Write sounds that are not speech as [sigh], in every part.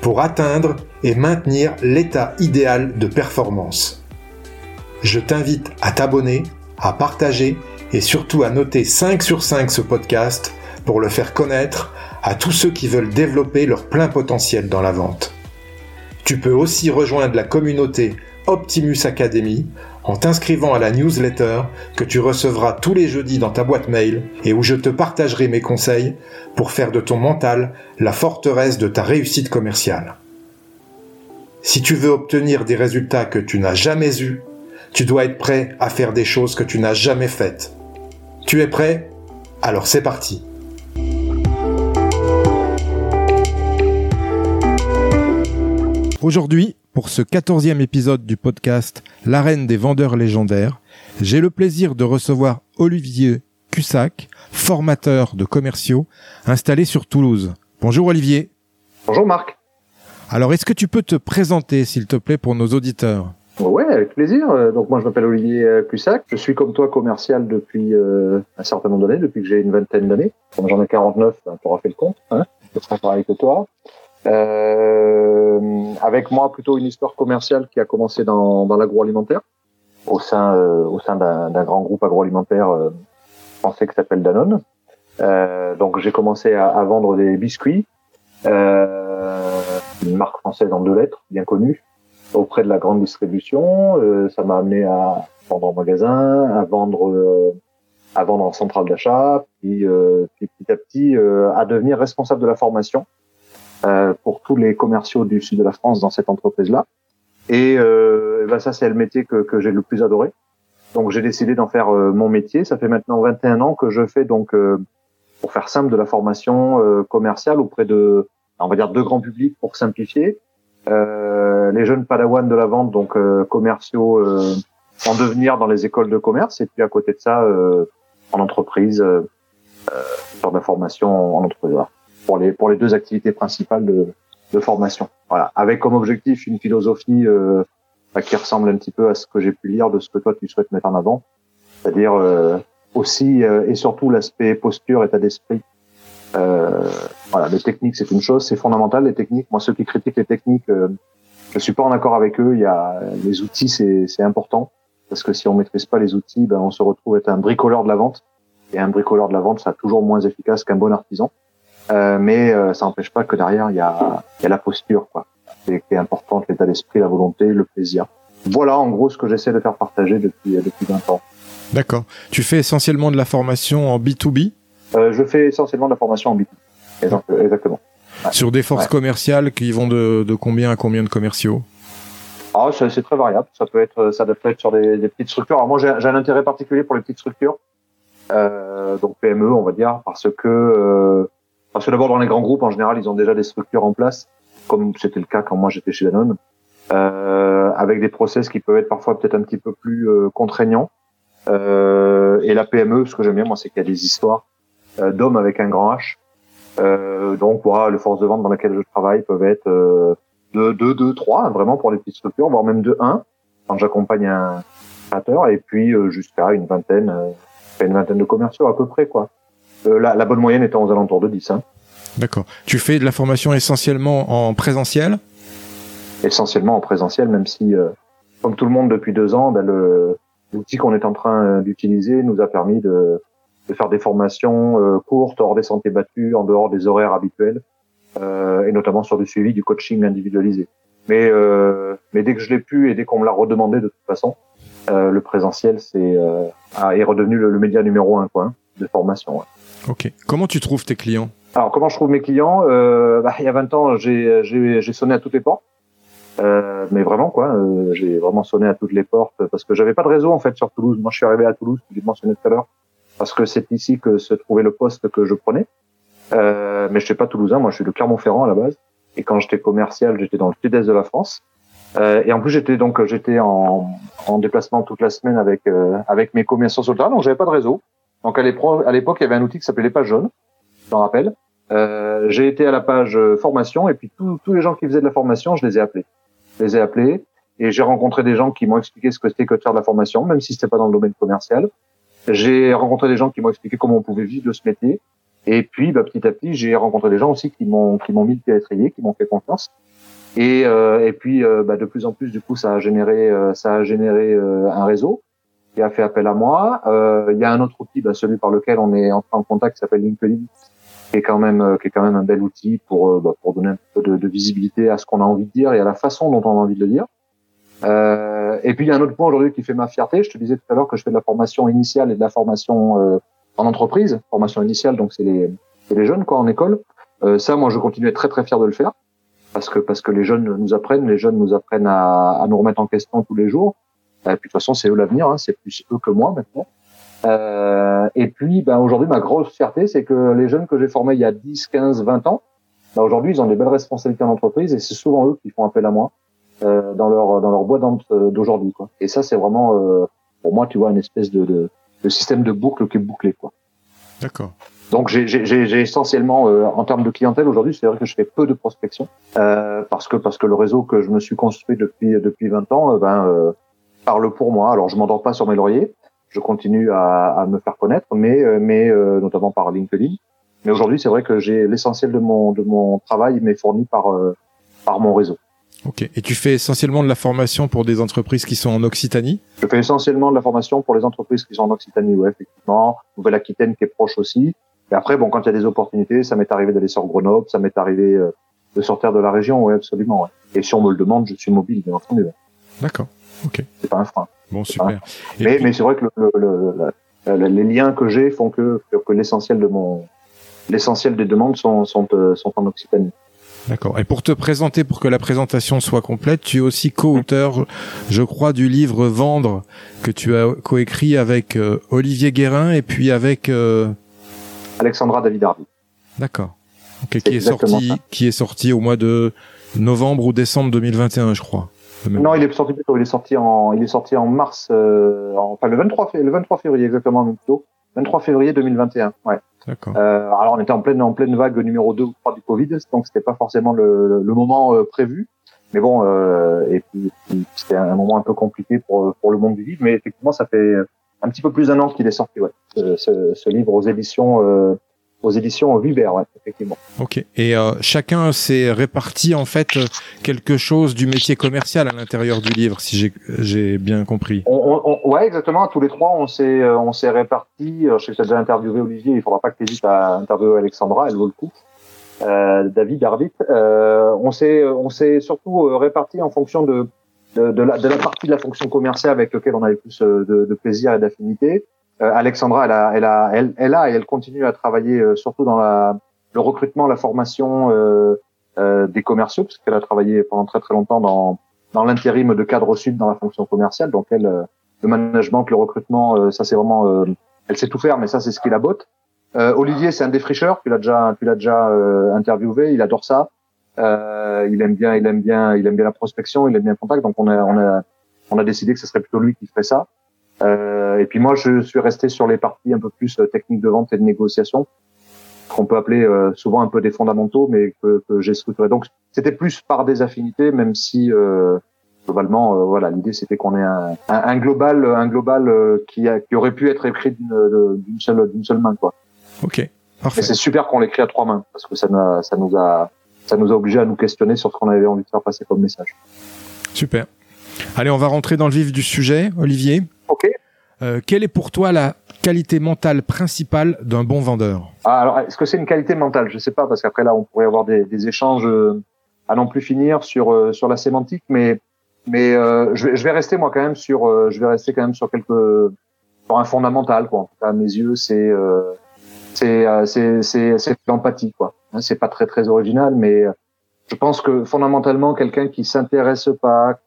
pour atteindre et maintenir l'état idéal de performance. Je t'invite à t'abonner, à partager et surtout à noter 5 sur 5 ce podcast pour le faire connaître à tous ceux qui veulent développer leur plein potentiel dans la vente. Tu peux aussi rejoindre la communauté Optimus Academy en t'inscrivant à la newsletter que tu recevras tous les jeudis dans ta boîte mail et où je te partagerai mes conseils pour faire de ton mental la forteresse de ta réussite commerciale. Si tu veux obtenir des résultats que tu n'as jamais eus, tu dois être prêt à faire des choses que tu n'as jamais faites. Tu es prêt? Alors c'est parti. Aujourd'hui, pour ce quatorzième épisode du podcast L'arène des vendeurs légendaires, j'ai le plaisir de recevoir Olivier Cussac, formateur de commerciaux installé sur Toulouse. Bonjour Olivier. Bonjour Marc. Alors est-ce que tu peux te présenter s'il te plaît pour nos auditeurs? Ouais, avec plaisir. Euh, donc moi je m'appelle Olivier euh, Cussac. Je suis comme toi commercial depuis euh, un certain nombre d'années, depuis que j'ai une vingtaine d'années. J'en ai 49, tu auras fait le compte. Hein je serai pareil que toi. Euh, avec moi plutôt une histoire commerciale qui a commencé dans, dans l'agroalimentaire, au sein, euh, au sein d'un grand groupe agroalimentaire euh, français qui s'appelle Danone. Euh, donc j'ai commencé à, à, vendre des biscuits, une marque française en deux lettres, bien connue, auprès de la grande distribution. ça m'a amené à vendre en magasin, à vendre à vendre en centrale d'achat, puis, puis, petit à petit à devenir responsable de la formation euh, pour tous les commerciaux du sud de la France dans cette entreprise-là. Et euh, ben ça, c'est le métier que, que j'ai le plus adoré. Donc j'ai décidé d'en faire euh, mon métier. Ça fait maintenant 21 ans que je fais donc, euh, pour faire simple, de la formation euh, commerciale auprès de, on va dire, deux grands publics pour simplifier. les jeunes padawans de la vente, donc commerciaux en devenir dans les écoles de commerce, et puis à côté de ça, en entreprise, euh, de la formation en entreprise pour les pour les deux activités principales de, de formation. Voilà, avec comme objectif une philosophie euh, bah, qui ressemble un petit peu à ce que j'ai pu lire de ce que toi tu souhaites mettre en avant, c'est-à-dire euh, aussi euh, et surtout l'aspect posture, état d'esprit. Euh, voilà, les techniques c'est une chose, c'est fondamental les techniques. Moi, ceux qui critiquent les techniques, euh, je suis pas en accord avec eux. Il y a les outils, c'est c'est important parce que si on maîtrise pas les outils, ben on se retrouve être un bricoleur de la vente. Et un bricoleur de la vente, ça toujours moins efficace qu'un bon artisan. Euh, mais euh, ça n'empêche pas que derrière il y a, y a la posture, quoi, qui est, importante, l'état d'esprit, la volonté, le plaisir. Voilà en gros ce que j'essaie de faire partager depuis depuis 20 ans. D'accord. Tu fais essentiellement de la formation en B2B euh, Je fais essentiellement de la formation en B2B. Exactement. Ouais. Sur des forces ouais. commerciales qui vont de, de combien à combien de commerciaux? Ah, c'est très variable. Ça peut être, ça peut être sur des, des petites structures. Alors moi, j'ai un intérêt particulier pour les petites structures, euh, donc PME, on va dire, parce que euh, parce que d'abord, dans les grands groupes, en général, ils ont déjà des structures en place, comme c'était le cas quand moi j'étais chez Danone, euh, avec des process qui peuvent être parfois peut-être un petit peu plus euh, contraignants. Euh, et la PME, ce que j'aime bien, moi, c'est qu'il y a des histoires euh, d'hommes avec un grand H. Euh, donc, voilà, les forces de vente dans lesquelles je travaille peuvent être de 2, 2, 3, vraiment pour les petites structures, voire même de 1, quand j'accompagne un créateur, et puis jusqu'à une vingtaine, une vingtaine de commerciaux à peu près, quoi. Euh, la, la, bonne moyenne étant aux alentours de 10. Hein. D'accord. Tu fais de la formation essentiellement en présentiel? Essentiellement en présentiel, même si, euh, comme tout le monde depuis deux ans, ben, l'outil qu'on est en train d'utiliser nous a permis de, de faire des formations euh, courtes, hors des sentiers battus, en dehors des horaires habituels, euh, et notamment sur du suivi, du coaching individualisé. Mais, euh, mais dès que je l'ai pu et dès qu'on me l'a redemandé de toute façon, euh, le présentiel c'est est redevenu le, le, média numéro un quoi, hein, de formation. Ouais. Ok. Comment tu trouves tes clients? Alors, comment je trouve mes clients? Euh, bah, Il y a 20 ans, j'ai sonné à toutes les portes. Euh, mais vraiment, quoi, euh, j'ai vraiment sonné à toutes les portes parce que j'avais pas de réseau en fait sur Toulouse. Moi, je suis arrivé à Toulouse, je l'ai mentionné tout à l'heure, parce que c'est ici que se trouvait le poste que je prenais. Euh, mais je suis pas toulousain, moi, je suis de Clermont-Ferrand à la base. Et quand j'étais commercial, j'étais dans le sud-est de la France. Euh, et en plus, j'étais donc j'étais en, en, déplacement toute la semaine avec euh, avec mes commerçants sur le terrain, donc j'avais pas de réseau. Donc à l'époque, il y avait un outil qui s'appelait les pages jaunes, je rappelle. Euh, j'ai été à la page euh, formation et puis tous les gens qui faisaient de la formation, je les ai appelés. Je les ai appelés et j'ai rencontré des gens qui m'ont expliqué ce que c'était que de faire de la formation, même si c'était pas dans le domaine commercial. J'ai rencontré des gens qui m'ont expliqué comment on pouvait vivre de ce métier. Et puis, bah, petit à petit, j'ai rencontré des gens aussi qui m'ont qui m'ont mis le pied à l'étrier, qui m'ont fait confiance. Et, euh, et puis, euh, bah, de plus en plus, du coup, ça a généré euh, ça a généré un réseau qui a fait appel à moi. Il y a un autre outil, bah, celui par lequel on est entré en contact, qui s'appelle LinkedIn, qui est quand même qui est quand même un bel outil pour bah, pour donner un peu de, de visibilité à ce qu'on a envie de dire et à la façon dont on a envie de le dire. Euh, et puis il y a un autre point aujourd'hui qui fait ma fierté. Je te disais tout à l'heure que je fais de la formation initiale et de la formation euh, en entreprise. Formation initiale, donc c'est les, les jeunes quoi en école. Euh, ça, moi, je continue à être très très fier de le faire parce que parce que les jeunes nous apprennent, les jeunes nous apprennent à, à nous remettre en question tous les jours. Et puis de toute façon, c'est eux l'avenir. Hein, c'est plus eux que moi maintenant. Euh, et puis, ben, aujourd'hui, ma grosse fierté, c'est que les jeunes que j'ai formés il y a 10, 15, 20 ans, ben, aujourd'hui, ils ont des belles responsabilités en entreprise et c'est souvent eux qui font appel à moi euh, dans leur dans leur bois euh, d'aujourd'hui quoi. Et ça c'est vraiment euh, pour moi tu vois une espèce de, de, de, système de boucle qui est bouclé quoi. D'accord. Donc j'ai essentiellement en termes de clientèle aujourd'hui c'est vrai que je fais peu de prospection parce que parce que le réseau que je me suis construit depuis depuis 20 ans ben parle pour moi. Alors je m'endors pas sur mes lauriers, je continue à, à me faire connaître, mais mais notamment par LinkedIn. Mais aujourd'hui c'est vrai que j'ai l'essentiel de mon de mon travail m'est fourni par par mon réseau. Ok. Et tu fais essentiellement de la formation pour des entreprises qui sont en Occitanie? Je fais essentiellement de la formation pour les entreprises qui sont en Occitanie, ouais, effectivement. Nouvelle-Aquitaine qui est proche aussi. Et après, bon, quand il y a des opportunités, ça m'est arrivé d'aller sur Grenoble, ça m'est arrivé euh, de sortir de la région, oui, absolument. Ouais. Et si on me le demande, je suis mobile, bien entendu. D'accord. Ok. C'est pas un frein. Bon, super. Mais, mais c'est vrai que le, le, le, les liens que j'ai font que, que l'essentiel de mon, l'essentiel des demandes sont, sont, euh, sont en Occitanie. D'accord. Et pour te présenter, pour que la présentation soit complète, tu es aussi co-auteur, je crois, du livre Vendre que tu as coécrit avec euh, Olivier Guérin et puis avec euh... Alexandra David Hardy. D'accord. Okay, qui est sorti, qui est sorti au mois de novembre ou décembre 2021, je crois. Non, il est sorti plutôt. Il est sorti en, il est sorti en mars, euh, enfin le 23, le 23 février exactement, plutôt. 23 février 2021. Ouais. Euh, alors on était en pleine en pleine vague numéro 2 ou 3 du Covid, donc c'était pas forcément le, le moment euh, prévu. Mais bon, euh, et puis, c'était un moment un peu compliqué pour pour le monde du livre, mais effectivement ça fait un petit peu plus d'un an qu'il est sorti, ouais, ce, ce, livre aux éditions euh, aux éditions Viber, ouais, effectivement. Ok. Et euh, chacun s'est réparti en fait quelque chose du métier commercial à l'intérieur du livre, si j'ai bien compris. On, on, ouais, exactement. Tous les trois, on s'est euh, on s'est réparti. Je sais que tu as déjà interviewé Olivier. Il faudra pas que tu hésites à interviewer Alexandra. Elle vaut le coup. Euh, David Arbit. Euh, on s'est on s'est surtout euh, réparti en fonction de de, de, la, de, la, partie de la fonction commerciale avec laquelle on avait plus de, de plaisir et d'affinité euh, Alexandra, elle a, elle a, elle, elle, a et elle continue à travailler euh, surtout dans la, le recrutement, la formation euh, euh des commerciaux, parce qu'elle a travaillé pendant très très longtemps dans, dans l'intérim de cadre sud dans la fonction commerciale. Donc elle, le management, le recrutement, ça c'est vraiment, elle sait tout faire, mais ça c'est ce qui la botte. Olivier, c'est un défricheur. Tu l'as déjà, tu l'as déjà interviewé. Il adore ça. il aime bien, il aime bien, il aime bien la prospection, il aime bien le contact. Donc on a, on a, on a décidé que ce serait plutôt lui qui ferait ça. Euh, et puis moi, je suis resté sur les parties un peu plus euh, techniques de vente et de négociation, qu'on peut appeler euh, souvent un peu des fondamentaux, mais que, que j'ai structuré. Donc c'était plus par des affinités, même si euh, globalement, voilà, l'idée c'était qu'on ait un, un, global, un global qui, a, qui aurait pu être écrit d'une seule, d'une seule main, quoi. Ok. Parfait. C'est super qu'on l'écrit à trois mains parce que ça, ça nous a, ça nous a obligé à nous questionner sur ce qu'on avait envie de faire passer comme message. Super. Allez, on va rentrer dans le vif du sujet, Olivier. Euh, quelle est pour toi la qualité mentale principale d'un bon vendeur? Ah, Alors, est-ce que c'est une qualité mentale? Je sais pas, parce qu'après là, on pourrait avoir des, des échanges euh, à n'en plus finir sur euh, sur la sémantique, mais mais euh, je, vais, je vais rester moi quand même sur je vais rester quand même sur quelque sur un fondamental quoi. À mes yeux, c'est c'est c'est c'est c'est l'empathie quoi. Hein, c'est pas très très original, mais je pense que fondamentalement, quelqu'un qui s'intéresse pas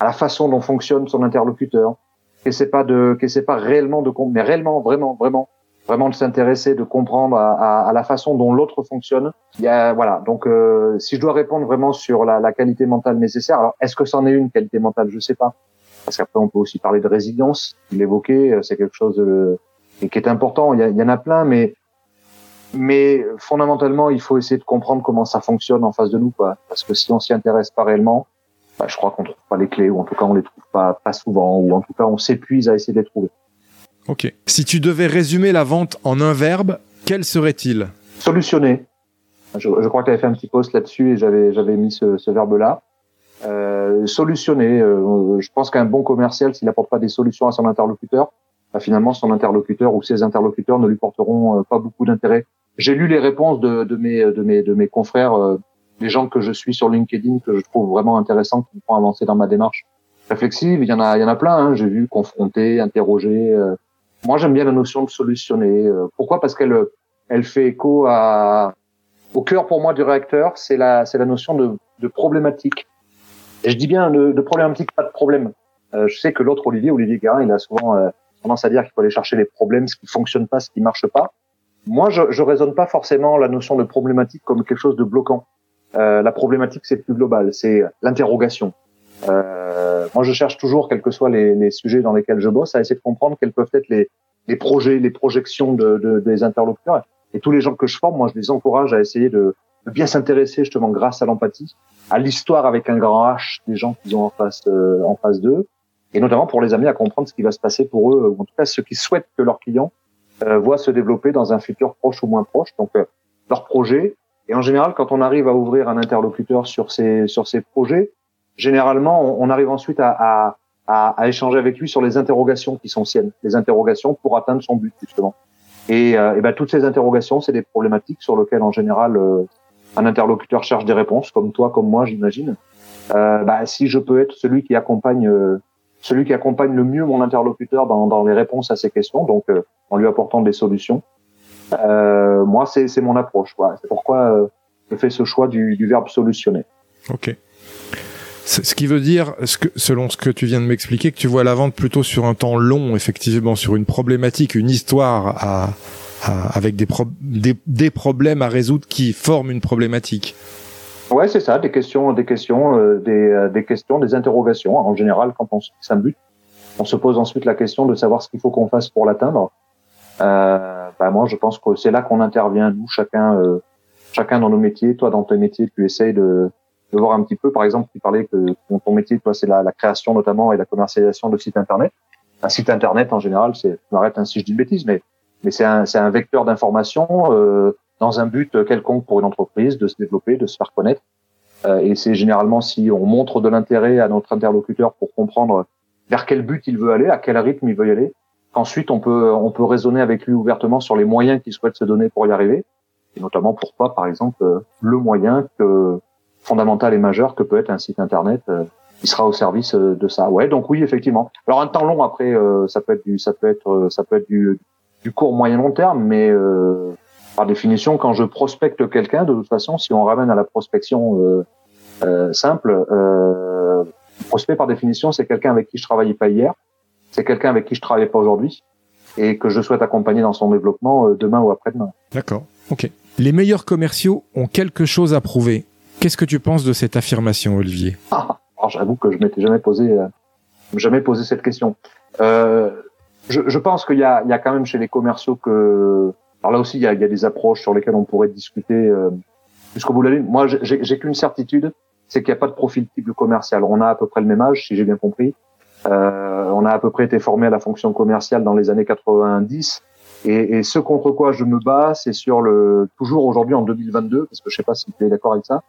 à la façon dont fonctionne son interlocuteur, que c'est pas de, que c'est pas réellement de mais réellement, vraiment, vraiment, vraiment de s'intéresser, de comprendre à, à, la façon dont l'autre fonctionne. Il y a, voilà. Donc, euh, si je dois répondre vraiment sur la, la qualité mentale nécessaire, alors est-ce que c'en est une qualité mentale? Je sais pas. Parce qu'après, on peut aussi parler de résilience. L'évoquer, euh, c'est quelque chose de, qui est important. Il y, il y en a plein, mais mais fondamentalement, il faut essayer de comprendre comment ça fonctionne en face de nous, quoi. Parce que si on s'y intéresse pas réellement, bah, je crois qu'on trouve pas les clés, ou en tout cas on les trouve pas, pas souvent, ou en tout cas on s'épuise à essayer de les trouver. Ok. Si tu devais résumer la vente en un verbe, quel serait-il? Solutionner. Je, je crois que tu avais fait un petit post là-dessus et j'avais j'avais mis ce, ce verbe-là. Euh, solutionner. Euh, je pense qu'un bon commercial, s'il n'apporte pas des solutions à son interlocuteur, bah, finalement son interlocuteur ou ses interlocuteurs ne lui porteront euh, pas beaucoup d'intérêt. J'ai lu les réponses de, de, mes de mes de mes confrères, euh, les gens que je suis sur LinkedIn que je trouve vraiment intéressants, qui me font avancer dans ma démarche réflexive. Il y en a il y en a plein. Hein. J'ai vu confronter, interroger. Moi, j'aime bien la notion de solutionner. Pourquoi? Parce qu'elle elle fait écho à au cœur pour moi du réacteur, c'est la c'est la notion de, problématique. Et je dis bien de, problématique, pas de problème. Euh, je sais que l'autre Olivier, Olivier Guérin, il a souvent euh, tendance à dire qu'il faut aller chercher les problèmes, ce qui fonctionne pas, ce qui marche pas. Moi, je, je raisonne pas forcément la notion de problématique comme quelque chose de bloquant. Euh, la problématique, c'est plus global, c'est l'interrogation. Euh, moi, je cherche toujours, quels que soient les, les, sujets dans lesquels je bosse, à essayer de comprendre quels peuvent être les, les projets, les projections de, de, des interlocuteurs. Et tous les gens que je forme, moi, je les encourage à essayer de, de bien s'intéresser justement grâce à l'empathie à l'histoire avec un grand H des gens qu'ils ont en face euh, en face d'eux et notamment pour les amener à comprendre ce qui va se passer pour eux ou en tout cas ceux qui souhaitent que leurs clients euh, voient se développer dans un futur proche ou moins proche donc euh, leur projet et en général quand on arrive à ouvrir un interlocuteur sur ces sur ces projets généralement on, arrive ensuite à, à, à, à, échanger avec lui sur les interrogations qui sont siennes les interrogations pour atteindre son but justement et, euh, et ben, toutes ces interrogations c'est des problématiques sur lesquelles en général un interlocuteur cherche des réponses, comme toi, comme moi, j'imagine. Euh, bah, si je peux être celui qui accompagne, euh, celui qui accompagne le mieux mon interlocuteur dans, dans les réponses à ses questions, donc euh, en lui apportant des solutions. Euh, moi, c'est mon approche. C'est pourquoi je fais ce choix du, du verbe solutionner. Ok. Ce qui veut dire, ce que, selon ce que tu viens de m'expliquer, que tu vois la vente plutôt sur un temps long, effectivement, sur une problématique, une histoire à, avec des, des, des, problèmes à résoudre qui forment une problématique. Ouais, c'est ça, des questions, des questions, euh, des, euh, des, questions, des interrogations. En général, quand on fixe un but, on se pose ensuite la question de savoir ce qu'il faut qu'on fasse pour l'atteindre. Euh, bah moi, je pense que c'est là qu'on intervient, nous, chacun, euh, chacun dans nos métiers. Toi, dans tes métiers, tu essayes de, de voir un petit peu. Par exemple, tu parlais que ton, métier, toi, c'est la, la, création notamment et la commercialisation de sites internet. Un site internet, en général, c'est, je m'arrête ainsi, je dis une bêtise, mais mais c'est un, un, vecteur d'information euh, dans un but quelconque pour une entreprise de se développer, de se faire connaître. Euh, et c'est généralement si on montre de l'intérêt à notre interlocuteur pour comprendre vers quel but il veut aller, à quel rythme il veut y aller, qu'ensuite on peut on peut raisonner avec lui ouvertement sur les moyens qu'il souhaite se donner pour y arriver, et notamment pourquoi par exemple le moyen que fondamental et majeur que peut être un site internet euh, qui sera au service euh, de ça. Ouais, donc oui, effectivement. Alors un temps long après, euh, ça peut être du, ça peut être, ça peut être du, du court moyen long terme, mais euh, par définition, quand je prospecte quelqu'un, de toute façon, si on ramène à la prospection euh, euh, simple, euh, prospect par définition, c'est quelqu'un avec qui je travaillais pas hier, c'est quelqu'un avec qui je travaille pas aujourd'hui et que je souhaite accompagner dans son développement euh, demain ou après-demain. D'accord. Ok. Les meilleurs commerciaux ont quelque chose à prouver. Qu'est-ce que tu penses de cette affirmation, Olivier? Ah, J'avoue que je m'étais jamais posé, euh, jamais posé cette question. Euh, je, je pense qu'il y a, il y a quand même chez les commerciaux que, alors là aussi, il y a, il y a des approches sur lesquelles on pourrait discuter euh, jusqu'au bout de la. Moi, j'ai qu'une certitude, c'est qu'il n'y a pas de profil type commercial. On a à peu près le même âge, si j'ai bien compris. Euh, on a à peu près été formé à la fonction commerciale dans les années 90. Et, et ce contre quoi je me bats, c'est sur le toujours aujourd'hui en 2022, parce que je sais pas si tu es d'accord avec ça.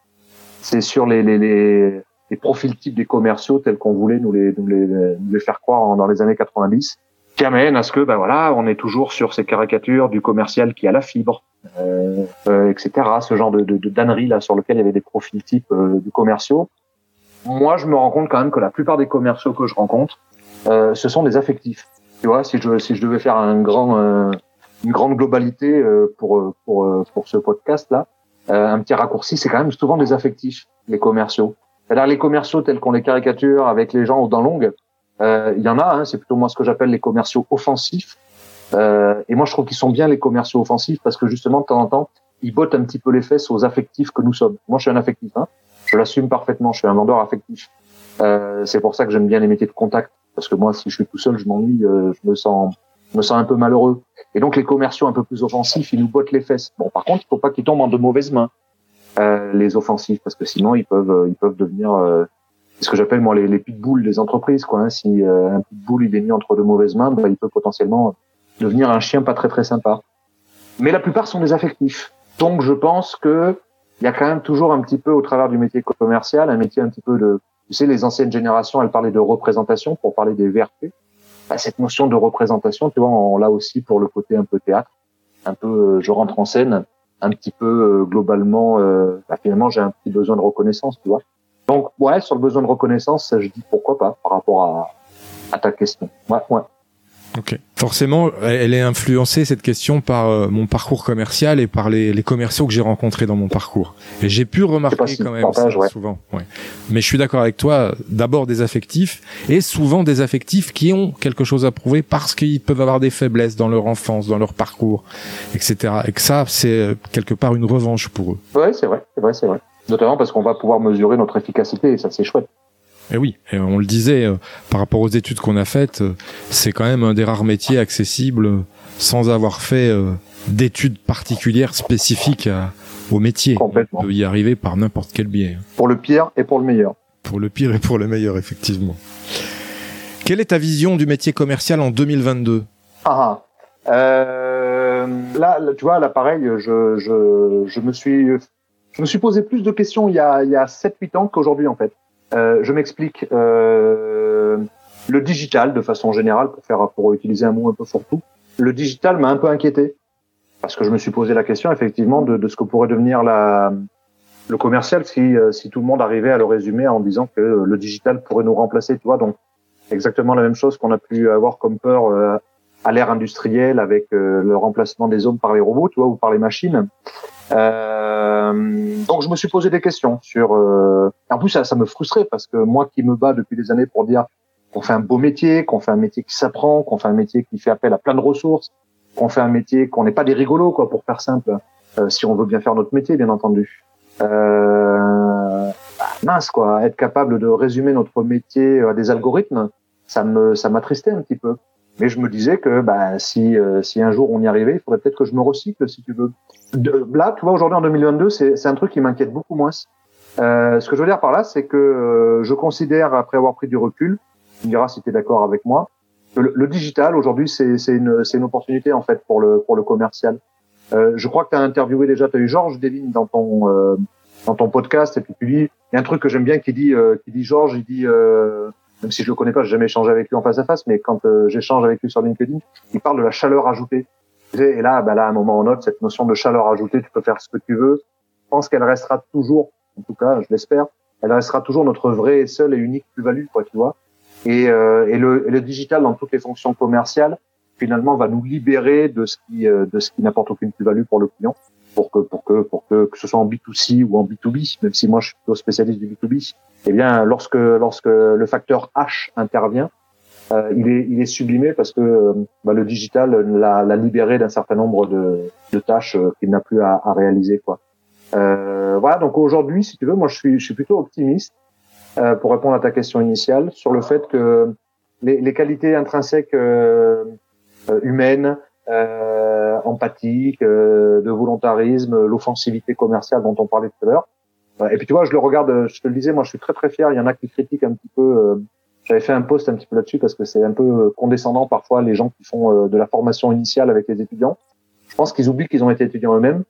C'est sur les, les, les, les profils types des commerciaux tels qu'on voulait nous les, nous les, nous les faire croire dans les années 90 qui amène à ce que ben voilà on est toujours sur ces caricatures du commercial qui a la fibre euh, euh, etc ce genre de, de, de dannerie là sur lequel il y avait des profils types euh, du commerciaux moi je me rends compte quand même que la plupart des commerciaux que je rencontre euh, ce sont des affectifs tu vois si je si je devais faire un grand euh, une grande globalité euh, pour pour pour ce podcast là un petit raccourci c'est quand même souvent des affectifs les commerciaux c'est-à-dire les commerciaux tels qu'on les caricature avec les gens aux dents longues euh, il y en a, hein, c'est plutôt moi ce que j'appelle les commerciaux offensifs. Euh, et moi, je trouve qu'ils sont bien les commerciaux offensifs parce que justement, de temps en temps, ils bottent un petit peu les fesses aux affectifs que nous sommes. Moi, je suis un affectif. Hein. Je l'assume parfaitement. Je suis un vendeur affectif. Euh, c'est pour ça que j'aime bien les métiers de contact parce que moi, si je suis tout seul, je m'ennuie, euh, je me sens, je me sens un peu malheureux. Et donc, les commerciaux un peu plus offensifs, ils nous bottent les fesses. Bon, par contre, il faut pas qu'ils tombent en de mauvaises mains. Euh, les offensifs parce que sinon ils peuvent euh, ils peuvent devenir euh, ce que j'appelle moi les, les pitbulls des entreprises quoi hein. si un pitbull il est mis entre de mauvaises mains bah, il peut potentiellement devenir un chien pas très très sympa mais la plupart sont des affectifs donc je pense que il y a quand même toujours un petit peu au travers du métier commercial un métier un petit peu de tu sais les anciennes générations elles parlaient de représentation pour parler des VRP bah, cette notion de représentation tu vois on l'a aussi pour le côté un peu théâtre un peu je rentre en scène un petit peu euh, globalement, euh, bah, finalement, j'ai un petit besoin de reconnaissance, tu vois. Donc, ouais, sur le besoin de reconnaissance, je dis pourquoi pas par rapport à, à ta question. Ouais, ouais. Ok. Forcément, elle est influencée cette question par euh, mon parcours commercial et par les, les commerciaux que j'ai rencontrés dans mon parcours. Et j'ai pu remarquer quand même ça, souvent. Ouais. Mais je suis d'accord avec toi. D'abord des affectifs et souvent des affectifs qui ont quelque chose à prouver parce qu'ils peuvent avoir des faiblesses dans leur enfance, dans leur parcours, etc. Et que ça, c'est euh, quelque part une revanche pour eux. Ouais, c'est vrai, c'est vrai, c'est vrai. Notamment parce qu'on va pouvoir mesurer notre efficacité et ça, c'est chouette. Et eh oui, et on le disait, euh, par rapport aux études qu'on a faites, euh, c'est quand même un des rares métiers accessibles euh, sans avoir fait d'études particulières spécifiques au métier. On peut y arriver par n'importe quel biais. Pour le pire et pour le meilleur. Pour le pire et pour le meilleur, effectivement. Quelle est ta vision du métier commercial en 2022 ah, ah, euh, là, tu vois, là, pareil, je, je, je, me suis, je me suis posé plus de questions il y a, il y a 7-8 ans qu'aujourd'hui, en fait. Euh, je m'explique. Euh, le digital, de façon générale, pour faire, pour utiliser un mot un peu fourre-tout, le digital m'a un peu inquiété parce que je me suis posé la question effectivement de, de ce que pourrait devenir la, le commercial si, euh, si tout le monde arrivait à le résumer en disant que le digital pourrait nous remplacer, tu vois. Donc exactement la même chose qu'on a pu avoir comme peur euh, à l'ère industrielle avec le remplacement des hommes par les robots, tu vois, ou par les machines. Euh, donc je me suis posé des questions sur. Euh, en plus ça, ça me frustrait parce que moi qui me bats depuis des années pour dire qu'on fait un beau métier, qu'on fait un métier qui s'apprend, qu'on fait un métier qui fait appel à plein de ressources, qu'on fait un métier qu'on n'est pas des rigolos quoi pour faire simple. Euh, si on veut bien faire notre métier bien entendu. Euh, bah, mince quoi, être capable de résumer notre métier à des algorithmes, ça me ça m'attristait un petit peu. Mais je me disais que bah, si, euh, si un jour on y arrivait, il faudrait peut-être que je me recycle, si tu veux. De, là, tu vois, aujourd'hui en 2022, c'est un truc qui m'inquiète beaucoup moins. Euh, ce que je veux dire par là, c'est que euh, je considère, après avoir pris du recul, tu me diras si tu es d'accord avec moi, que le, digital aujourd'hui, c'est une, une opportunité en fait pour le, pour le commercial. Euh, je crois que tu as interviewé déjà, tu as eu Georges Devine dans ton, euh, dans ton podcast, et puis tu dis, il y a un truc que j'aime bien qui dit, qui dit Georges, il dit même si je le connais pas, j'ai jamais échangé avec lui en face à face, mais quand euh, j'échange avec lui sur LinkedIn, il parle de la chaleur ajoutée. Et là, bah là, à un moment ou autre, cette notion de chaleur ajoutée, tu peux faire ce que tu veux. Je pense qu'elle restera toujours, en tout cas, je l'espère, elle restera toujours notre vraie seule et unique plus-value, quoi, tu vois. Et, euh, et, le, le, digital dans toutes les fonctions commerciales, finalement, va nous libérer de ce qui, euh, de ce qui n'apporte aucune plus-value pour le client, pour que, pour que, pour que, que ce soit en B2C ou en B2B, même si moi je suis plutôt spécialiste du B2B, eh bien, lorsque, lorsque le facteur H intervient, euh, il, est, il est sublimé parce que euh, bah, le digital l'a libéré d'un certain nombre de, de tâches euh, qu'il n'a plus à, à, réaliser. Quoi. Euh, voilà, donc aujourd'hui, si tu veux, moi je suis, je suis plutôt optimiste euh, pour répondre à ta question initiale sur le fait que les, les qualités intrinsèques humaines, empathiques, de volontarisme, l'offensivité commerciale dont on parlait tout à l'heure, et puis tu vois, je le regarde, je te le disais, moi je suis très très fier. Il y en a qui critiquent un petit peu. Euh, J'avais fait un post un petit peu là-dessus parce que c'est un peu euh, condescendant parfois les gens qui font euh, de la formation initiale avec les étudiants. Je pense qu'ils oublient qu'ils ont été étudiants eux-mêmes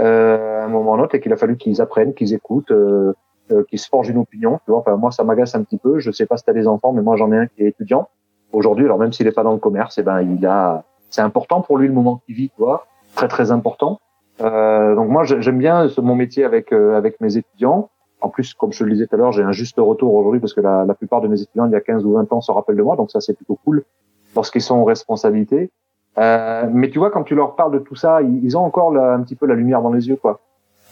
euh, à un moment ou un autre et qu'il a fallu qu'ils apprennent, qu'ils écoutent, euh, qu'ils se forgent une opinion. Tu vois, enfin moi ça m'agace un petit peu. Je sais pas si t'as des enfants, mais moi j'en ai un qui est étudiant aujourd'hui. Alors même s'il est pas dans le commerce, eh ben il a, c'est important pour lui le moment qu'il vit, tu vois, très très important. Euh, donc moi j'aime bien mon métier avec euh, avec mes étudiants. En plus, comme je le disais tout à l'heure, j'ai un juste retour aujourd'hui parce que la, la, plupart de mes étudiants il y a 15 ou 20 ans se rappellent de moi, donc ça c'est plutôt cool lorsqu'ils sont en responsabilité. Euh, mais tu vois, quand tu leur parles de tout ça, ils, ont encore un petit peu la lumière dans les yeux, quoi.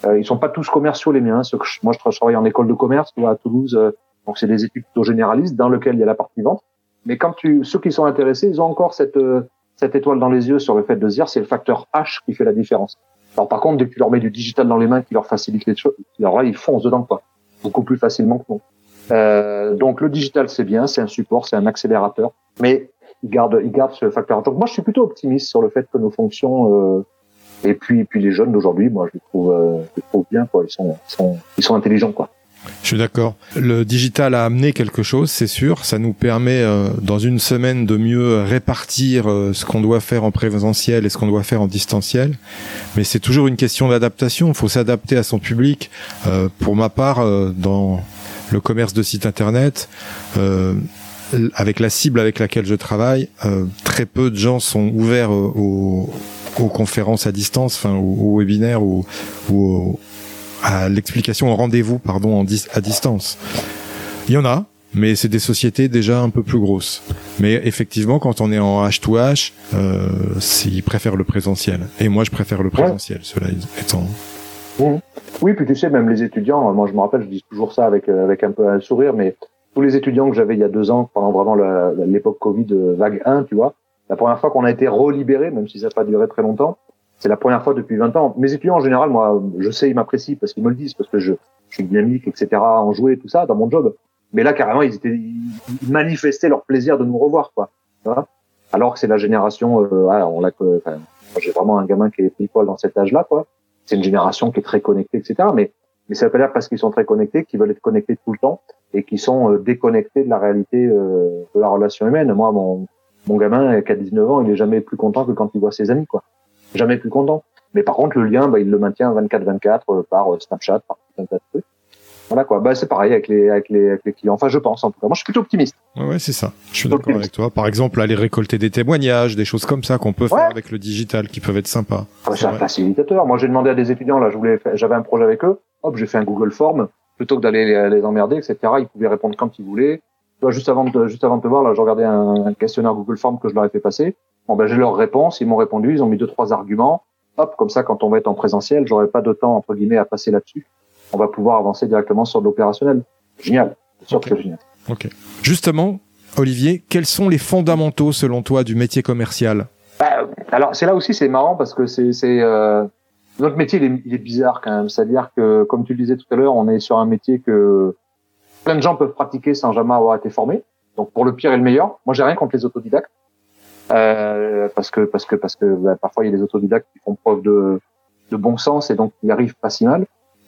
Euh, ils sont pas tous commerciaux les miens. Ceux que moi, je travaille en école de commerce, tu vois, à Toulouse. Euh, donc c'est des études plutôt généralistes dans lesquelles il y a la partie vente. Mais quand tu, ceux qui sont intéressés, ils ont encore cette cette étoile dans les yeux sur le fait de se dire c'est le facteur H qui fait la différence. Alors par contre, dès que tu leur mets du digital dans les mains qui leur facilite les choses, alors là, ils foncent dedans quoi, beaucoup plus facilement que nous. Euh, donc le digital c'est bien, c'est un support, c'est un accélérateur, mais il garde, il garde ce facteur. Donc moi je suis plutôt optimiste sur le fait que nos fonctions euh, et puis puis les jeunes d'aujourd'hui, moi je les trouve, euh, je les trouve bien quoi, ils ils sont, ils sont intelligents quoi. Je suis d'accord. Le digital a amené quelque chose, c'est sûr. Ça nous permet, euh, dans une semaine, de mieux répartir euh, ce qu'on doit faire en présentiel et ce qu'on doit faire en distanciel. Mais c'est toujours une question d'adaptation. Il faut s'adapter à son public. Euh, pour ma part, dans le commerce de site internet, avec la cible avec laquelle je travaille, très peu de gens sont ouverts aux, conférences à distance, enfin aux, webinaires ou, ou à l'explication au rendez-vous, pardon, en à distance. Il y en a, mais c'est des sociétés déjà un peu plus grosses. Mais effectivement, quand on est en H2H, euh, ils préfèrent le présentiel. Et moi, je préfère le présentiel, cela étant. Oui, puis tu sais, même les étudiants, moi je me rappelle, je dis toujours ça avec, euh, avec un peu un sourire, mais tous les étudiants que j'avais il y a deux ans, pendant vraiment l'époque Covid euh, vague 1, tu vois, la première fois qu'on a été relibéré, même si ça n'a pas duré très longtemps, c'est la première fois depuis 20 ans. Mes étudiants, en général, moi, je sais, ils m'apprécient parce qu'ils me le disent, parce que je, suis dynamique, etc., en jouer, tout ça, dans mon job. Mais là, carrément, ils étaient, ils manifestaient leur plaisir de nous revoir, quoi. Alors que c'est la génération, euh, ah, on l'a, enfin, j'ai vraiment un gamin qui est pile dans cet âge-là, quoi. C'est une génération qui est très connectée, etc. Mais, mais ça veut pas dire parce qu'ils sont très connectés qu'ils veulent être connectés tout le temps et qu'ils sont euh, déconnectés de la réalité euh, de la relation humaine. Moi, mon, mon gamin qui a 19 ans, il est jamais plus content que quand il voit ses amis, quoi jamais plus content. Mais par contre, le lien, bah, il le maintient 24-24 euh, par euh, Snapchat, par tout un tas de trucs. Voilà quoi. Bah, c'est pareil avec les, avec les, avec les clients. Enfin, je pense en tout cas. Moi, je suis plutôt optimiste. Ouais, ouais c'est ça. Je suis d'accord avec toi. Par exemple, aller récolter des témoignages, des choses comme ça qu'on peut faire avec le digital, qui peuvent être sympas. Ah, c'est un facilitateur. Moi, j'ai demandé à des étudiants là, je voulais, j'avais un projet avec eux. Hop, j'ai fait un Google Form plutôt que d'aller les, les, emmerder, etc. Ils pouvaient répondre quand ils voulaient. Toi, juste avant de, juste avant de te voir, là, je regardais un, un questionnaire Google Form que je leur ai fait passer. Bon, ben, j'ai leur réponse, ils m'ont répondu, ils ont mis deux, trois arguments. Hop, comme ça, quand on va être en présentiel, j'aurai pas de temps, entre guillemets, à passer là-dessus. On va pouvoir avancer directement sur l'opérationnel. Génial. C'est sûr que génial. Ok. Justement, Olivier, quels sont les fondamentaux, selon toi, du métier commercial? Bah, alors, c'est là aussi, c'est marrant parce que c'est, c'est, euh, notre métier, il est, il est bizarre quand même. C'est-à-dire que, comme tu le disais tout à l'heure, on est sur un métier que plein de gens peuvent pratiquer sans jamais avoir été formés. Donc, pour le pire et le meilleur. Moi, j'ai rien contre les autodidactes. Euh, parce que parce que parce que bah, parfois il y a des autodidactes qui font preuve de, de bon sens et donc ils arrivent pas si mal.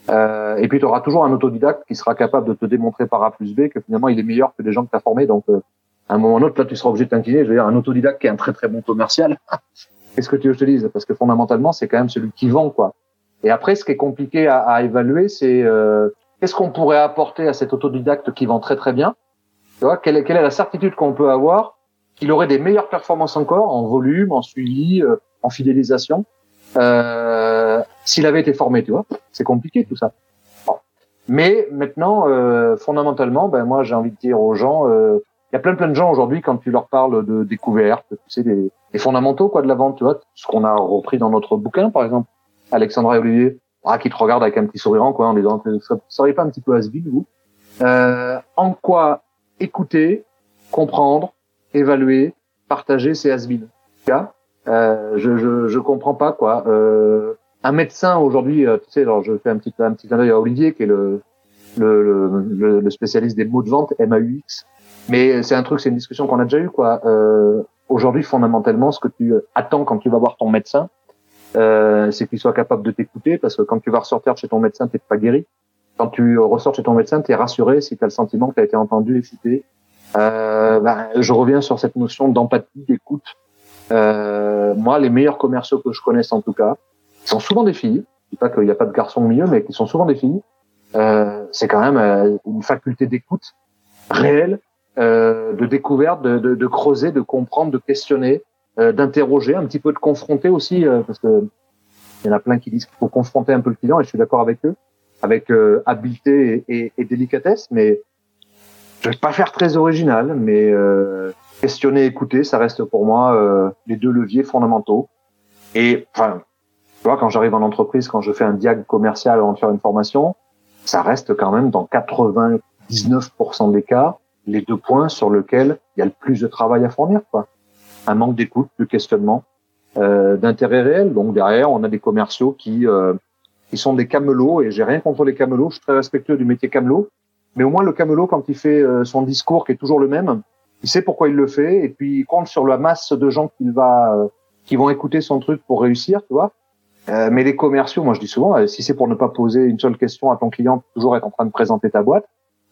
Euh, et puis tu auras toujours un autodidacte qui sera capable de te démontrer par A plus B que finalement il est meilleur que les gens que tu as formés. Donc euh, à un moment ou autre, là tu seras obligé de t'incliner. Je veux dire, un autodidacte qui est un très très bon commercial, [laughs] qu'est-ce que tu veux que je te dise? Parce que fondamentalement c'est quand même celui qui vend quoi. Et après ce qui est compliqué à, à évaluer, c'est euh, qu'est-ce qu'on pourrait apporter à cet autodidacte qui vend très très bien? Tu vois, quelle est, quelle est la certitude qu'on peut avoir qu'il aurait des meilleures performances encore en volume, en suivi, euh, en fidélisation, euh, s'il avait été formé, tu vois. C'est compliqué tout ça. Mais maintenant, euh, fondamentalement, ben moi j'ai envie de dire aux gens, euh, il y a plein plein de gens aujourd'hui quand tu leur parles de découverte, tu sais, des, fondamentaux quoi de la vente, tu vois, ce qu'on a repris dans notre bouquin par exemple, Alexandra et Olivier, ah, qui te regardent avec un petit sourire quoi en disant, ça serait pas un petit peu à vous euh, En quoi écouter, comprendre, évaluer, partager, c'est has euh, je, je je comprends pas quoi. Euh, un médecin aujourd'hui, euh, tu sais, alors je fais un petit un petit clin d'œil à Olivier qui est le le, le, le spécialiste des mots de vente MAUX. Mais c'est un truc, c'est une discussion qu'on a déjà eu quoi. Euh, aujourd'hui, fondamentalement, ce que tu attends quand tu vas voir ton médecin, euh, c'est qu'il soit capable de t'écouter parce que quand tu vas ressortir chez ton médecin, t'es pas guéri. Quand tu ressors chez ton médecin, tu es rassuré si tu as le sentiment que tu as été entendu, excité, euh, ben, je reviens sur cette notion d'empathie, d'écoute. Euh, moi, les meilleurs commerciaux que je connaisse en tout cas, sont souvent des filles. Je dis pas qu'il n'y a pas de garçons au milieu, mais qui sont souvent des filles. Euh, c'est quand même euh, une faculté d'écoute réelle, euh, de découverte, de, de, de, creuser, de comprendre, de questionner, euh, d'interroger, un petit peu de confronter aussi, parce que il y en a plein qui disent qu'il faut confronter un peu le client, et je suis d'accord avec eux, avec habileté et, et, et délicatesse, mais je vais pas faire très original, mais euh, questionner, écouter, ça reste pour moi euh, les deux leviers fondamentaux. Et enfin, tu vois, quand j'arrive en entreprise, quand je fais un diag commercial avant de faire une formation, ça reste quand même dans 99% des cas les deux points sur lesquels il y a le plus de travail à fournir. Quoi. un manque d'écoute, de questionnement, euh, d'intérêt réel. Donc derrière, on a des commerciaux qui euh, qui sont des camelots et j'ai rien contre les camelots. Je suis très respectueux du métier camelot, mais au moins le camelot quand il fait euh, son discours qui est toujours le même, il sait pourquoi il le fait et puis il compte sur la masse de gens qu'il va euh, qui vont écouter son truc pour réussir, tu vois. Euh, mais les commerciaux, moi je dis souvent, si c'est pour ne pas poser une seule question à ton client, toujours être en train de présenter ta boîte,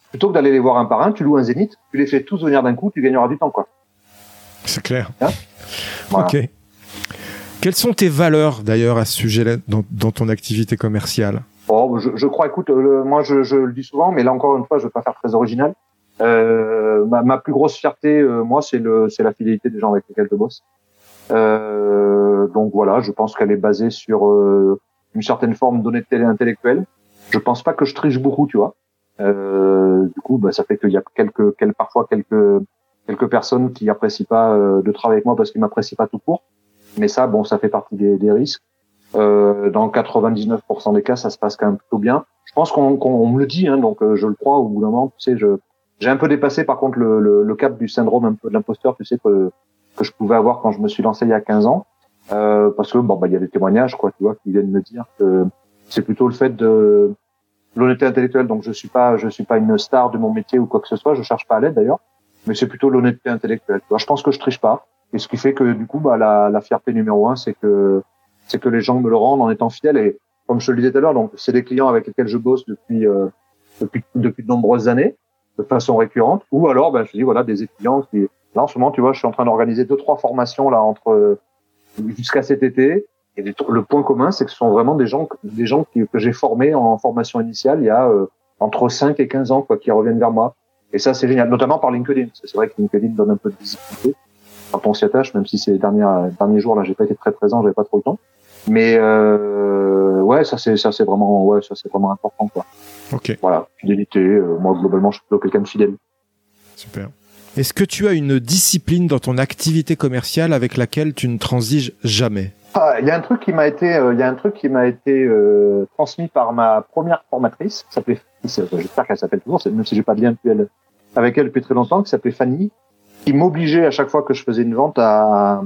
plutôt que d'aller les voir un par un, tu loues un zénith, tu les fais tous venir d'un coup, tu gagneras du temps, quoi. C'est clair. Hein Ok. Quelles sont tes valeurs d'ailleurs à ce sujet-là dans, dans, ton activité commerciale? Oh, je, je, crois, écoute, moi je, je, le dis souvent, mais là encore une fois, je ne veux pas faire très original. Euh, ma, ma, plus grosse fierté, euh, moi, c'est le, c'est la fidélité des gens avec lesquels je bosse. Euh, donc voilà, je pense qu'elle est basée sur euh, une certaine forme d'honnêteté intellectuelle. Je pense pas que je triche beaucoup, tu vois. Euh, du coup, bah, ça fait qu'il y a quelques, quelques, parfois quelques, quelques personnes qui apprécient pas de travailler avec moi parce qu'ils m'apprécient pas tout court. Mais ça, bon, ça fait partie des risques. Euh, dans 99% des cas, ça se passe quand même plutôt bien. Je pense qu'on qu me le dit, hein, donc je le crois au bout d'un moment. Tu sais, j'ai un peu dépassé par contre le, le, le, cap du syndrome un peu de l'imposteur, tu sais que que je pouvais avoir quand je me suis lancé il y a 15 ans, euh, parce que bon bah il y a des témoignages quoi, tu vois, qui viennent me dire que c'est plutôt le fait de l'honnêteté intellectuelle. Donc je suis pas je suis pas une star de mon métier ou quoi que ce soit, je cherche pas à l'aide d'ailleurs, mais c'est plutôt l'honnêteté intellectuelle. Tu je pense que je triche pas, et ce qui fait que du coup bah la, la fierté numéro un c'est que c'est que les gens me le rendent en étant fidèles et comme je te le disais tout à l'heure, donc c'est des clients avec lesquels je bosse depuis euh, depuis depuis de nombreuses années de façon récurrente, ou alors ben je dis voilà des étudiants qui Là, en ce moment, tu vois, je suis en train d'organiser deux, trois formations là entre jusqu'à cet été. Et le point commun, c'est que ce sont vraiment des gens, des gens que j'ai formés en formation initiale il y a euh, entre 5 et 15 ans, quoi, qui reviennent vers moi. Et ça, c'est génial, notamment par LinkedIn. C'est vrai que LinkedIn donne un peu de visibilité quand on s'y attache, même si ces derniers, derniers jours, là, j'ai pas été très présent, j'avais pas trop le temps. Mais euh, ouais, ça c'est ça c'est vraiment ouais, ça c'est vraiment important quoi. Ok. Voilà, fidélité. Euh, moi globalement, je suis plutôt quelqu'un de fidèle. Super. Est-ce que tu as une discipline dans ton activité commerciale avec laquelle tu ne transiges jamais? Ah, Il y a un truc qui m'a été, euh, il y a un truc qui m'a été euh, transmis par ma première formatrice, qui s'appelait, j'espère qu'elle s'appelle toujours, même si j'ai pas de lien avec elle depuis très longtemps, qui s'appelait Fanny, qui m'obligeait à chaque fois que je faisais une vente à,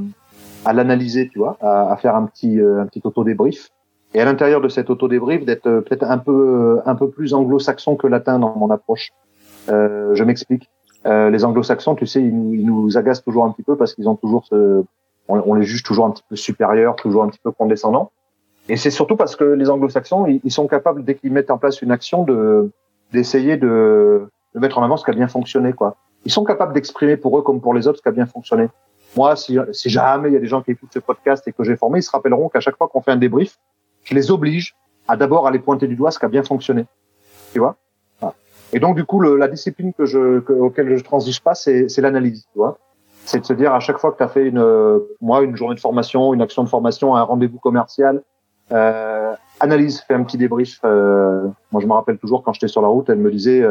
à l'analyser, tu vois, à, à, faire un petit, euh, un petit auto débrief. Et à l'intérieur de cet auto débrief, d'être euh, peut-être un peu, un peu plus anglo-saxon que latin dans mon approche. Euh, je m'explique. Euh, les anglo-saxons, tu sais, ils nous, ils nous, agacent toujours un petit peu parce qu'ils ont toujours ce, on, on, les juge toujours un petit peu supérieurs, toujours un petit peu condescendants. Et c'est surtout parce que les anglo-saxons, ils, ils, sont capables, dès qu'ils mettent en place une action, de d'essayer de, de mettre en avant ce qui a bien fonctionné, quoi. Ils sont capables d'exprimer pour eux comme pour les autres ce qui a bien fonctionné. Moi, si, si jamais il y a des gens qui écoutent ce podcast et que j'ai formé, ils se rappelleront qu'à chaque fois qu'on fait un débrief, je les oblige à d'abord aller pointer du doigt ce qui a bien fonctionné. Tu vois et donc, du coup, le, la discipline que je, que, auquel je transige pas, c'est, l'analyse, tu vois. C'est de se dire à chaque fois que tu as fait une, moi, une journée de formation, une action de formation, un rendez-vous commercial, euh, analyse, fais un petit débrief. Euh, moi, je me rappelle toujours quand j'étais sur la route, elle me disait,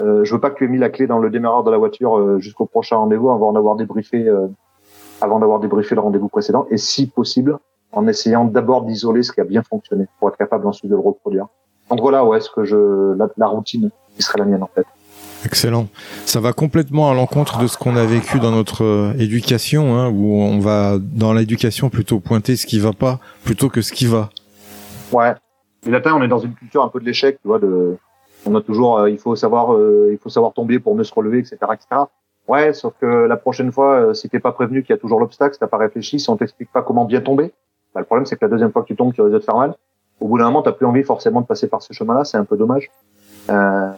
euh, je veux pas que tu aies mis la clé dans le démarreur de la voiture euh, jusqu'au prochain rendez-vous avant d'avoir débriefé, euh, avant d'avoir débriefé le rendez-vous précédent, et si possible, en essayant d'abord d'isoler ce qui a bien fonctionné pour être capable ensuite de le reproduire. Donc voilà, ouais, ce que je, la, la routine qui serait la mienne en fait. Excellent. Ça va complètement à l'encontre de ce qu'on a vécu dans notre euh, éducation, hein, où on va dans l'éducation plutôt pointer ce qui va pas plutôt que ce qui va. Ouais. Mais latin, on est dans une culture un peu de l'échec, tu vois. De, on a toujours, euh, il faut savoir, euh, il faut savoir tomber pour mieux se relever, etc., etc. Ouais, sauf que la prochaine fois, si t'es pas prévenu qu'il y a toujours l'obstacle, si t'as pas réfléchi, si on t'explique pas comment bien tomber, bah, le problème c'est que la deuxième fois que tu tombes, tu risques de te faire mal. Au bout d'un moment, t'as plus envie forcément de passer par ce chemin-là, c'est un peu dommage. Euh,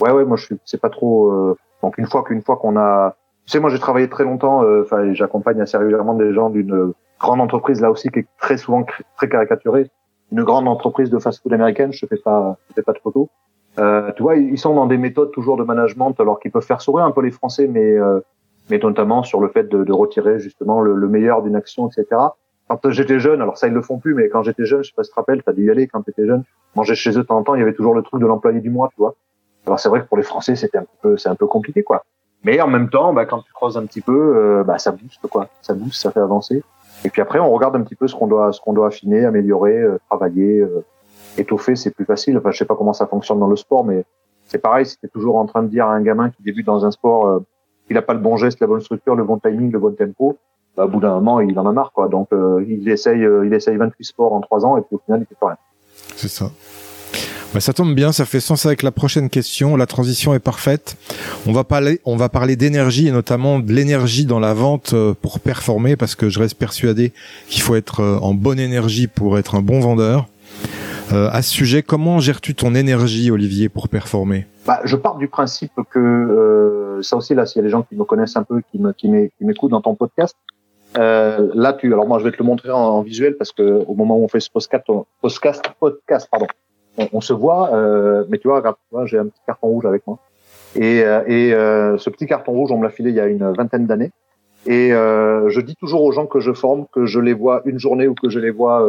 ouais, ouais, moi je suis, c'est pas trop. Euh, donc une fois qu'une fois qu'on a, tu sais, moi j'ai travaillé très longtemps. Euh, enfin, j'accompagne assez régulièrement des gens d'une grande entreprise là aussi qui est très souvent très caricaturée. Une grande entreprise de fast-food américaine. Je fais pas, je fais pas de photos. Euh, tu vois, ils sont dans des méthodes toujours de management, alors qu'ils peuvent faire sourire un peu les Français, mais euh, mais notamment sur le fait de, de retirer justement le, le meilleur d'une action, etc. Quand j'étais jeune, alors ça ils le font plus, mais quand j'étais jeune, je sais pas si tu te rappelles, t'as dû y aller quand t'étais jeune. Manger chez eux de temps en temps, il y avait toujours le truc de l'employé du mois, tu vois. Alors c'est vrai que pour les Français, c'était un peu, c'est un peu compliqué, quoi. Mais en même temps, bah, quand tu creuses un petit peu, euh, bah, ça booste, quoi. Ça booste, ça fait avancer. Et puis après, on regarde un petit peu ce qu'on doit, ce qu'on doit affiner, améliorer, euh, travailler, euh, étoffer. C'est plus facile. Enfin, je sais pas comment ça fonctionne dans le sport, mais c'est pareil. Si t'es toujours en train de dire à un gamin qui débute dans un sport, qu'il a pas le bon geste, la bonne structure, le bon timing, le bon tempo, bah, au bout d'un moment, il en a marre, quoi. Donc, euh, il essaye, euh, il essaye 28 sports en 3 ans et puis au final, il fait pas rien. C'est ça. Bah, ça tombe bien, ça fait sens avec la prochaine question. La transition est parfaite. On va parler, on va parler d'énergie et notamment de l'énergie dans la vente euh, pour performer parce que je reste persuadé qu'il faut être en bonne énergie pour être un bon vendeur. Euh, à ce sujet, comment gères-tu ton énergie, Olivier, pour performer? Bah, Je pars du principe que euh, ça aussi, là, s'il y a des gens qui me connaissent un peu, qui m'écoutent dans ton podcast, euh, là, tu, alors moi, je vais te le montrer en, visuel parce que au moment où on fait ce podcast, podcast, podcast, pardon, on, se voit, mais tu vois, j'ai un petit carton rouge avec moi. Et, et ce petit carton rouge, on me l'a filé il y a une vingtaine d'années. Et je dis toujours aux gens que je forme que je les vois une journée ou que je les vois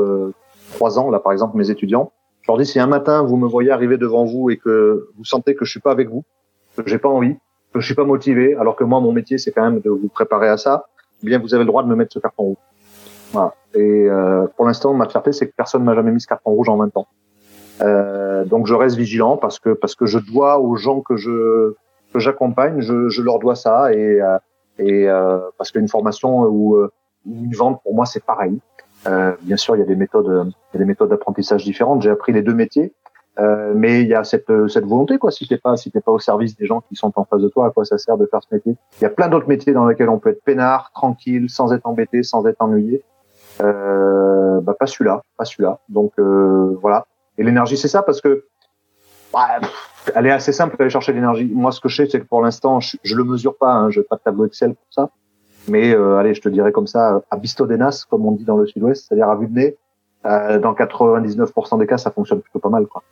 trois ans, là par exemple mes étudiants, je leur dis si un matin vous me voyez arriver devant vous et que vous sentez que je suis pas avec vous, que j'ai pas envie, que je suis pas motivé, alors que moi mon métier c'est quand même de vous préparer à ça, eh bien vous avez le droit de me mettre ce carton rouge. Voilà. Et euh, pour l'instant ma fierté c'est que personne m'a jamais mis ce carton rouge en 20 ans. Euh, donc je reste vigilant parce que parce que je dois aux gens que je que j'accompagne, je, je leur dois ça et euh, euh, parce qu'une formation ou une vente pour moi c'est pareil. Euh, bien sûr, il y a des méthodes, il y a des méthodes d'apprentissage différentes. J'ai appris les deux métiers, euh, mais il y a cette, cette volonté quoi. Si t'es pas, si t'es pas au service des gens qui sont en face de toi, à quoi ça sert de faire ce métier? Il y a plein d'autres métiers dans lesquels on peut être peinard, tranquille, sans être embêté, sans être ennuyé. Euh, bah pas celui-là, pas celui-là. Donc euh, voilà. Et l'énergie, c'est ça parce que bah, elle est assez simple d'aller chercher l'énergie. Moi, ce que je sais, c'est que pour l'instant, je, je le mesure pas. Hein, je n'ai pas de tableau Excel pour ça. Mais euh, allez, je te dirais comme ça, à bistodenas, comme on dit dans le sud-ouest, c'est-à-dire à vue de nez, euh, dans 99% des cas, ça fonctionne plutôt pas mal. Quoi.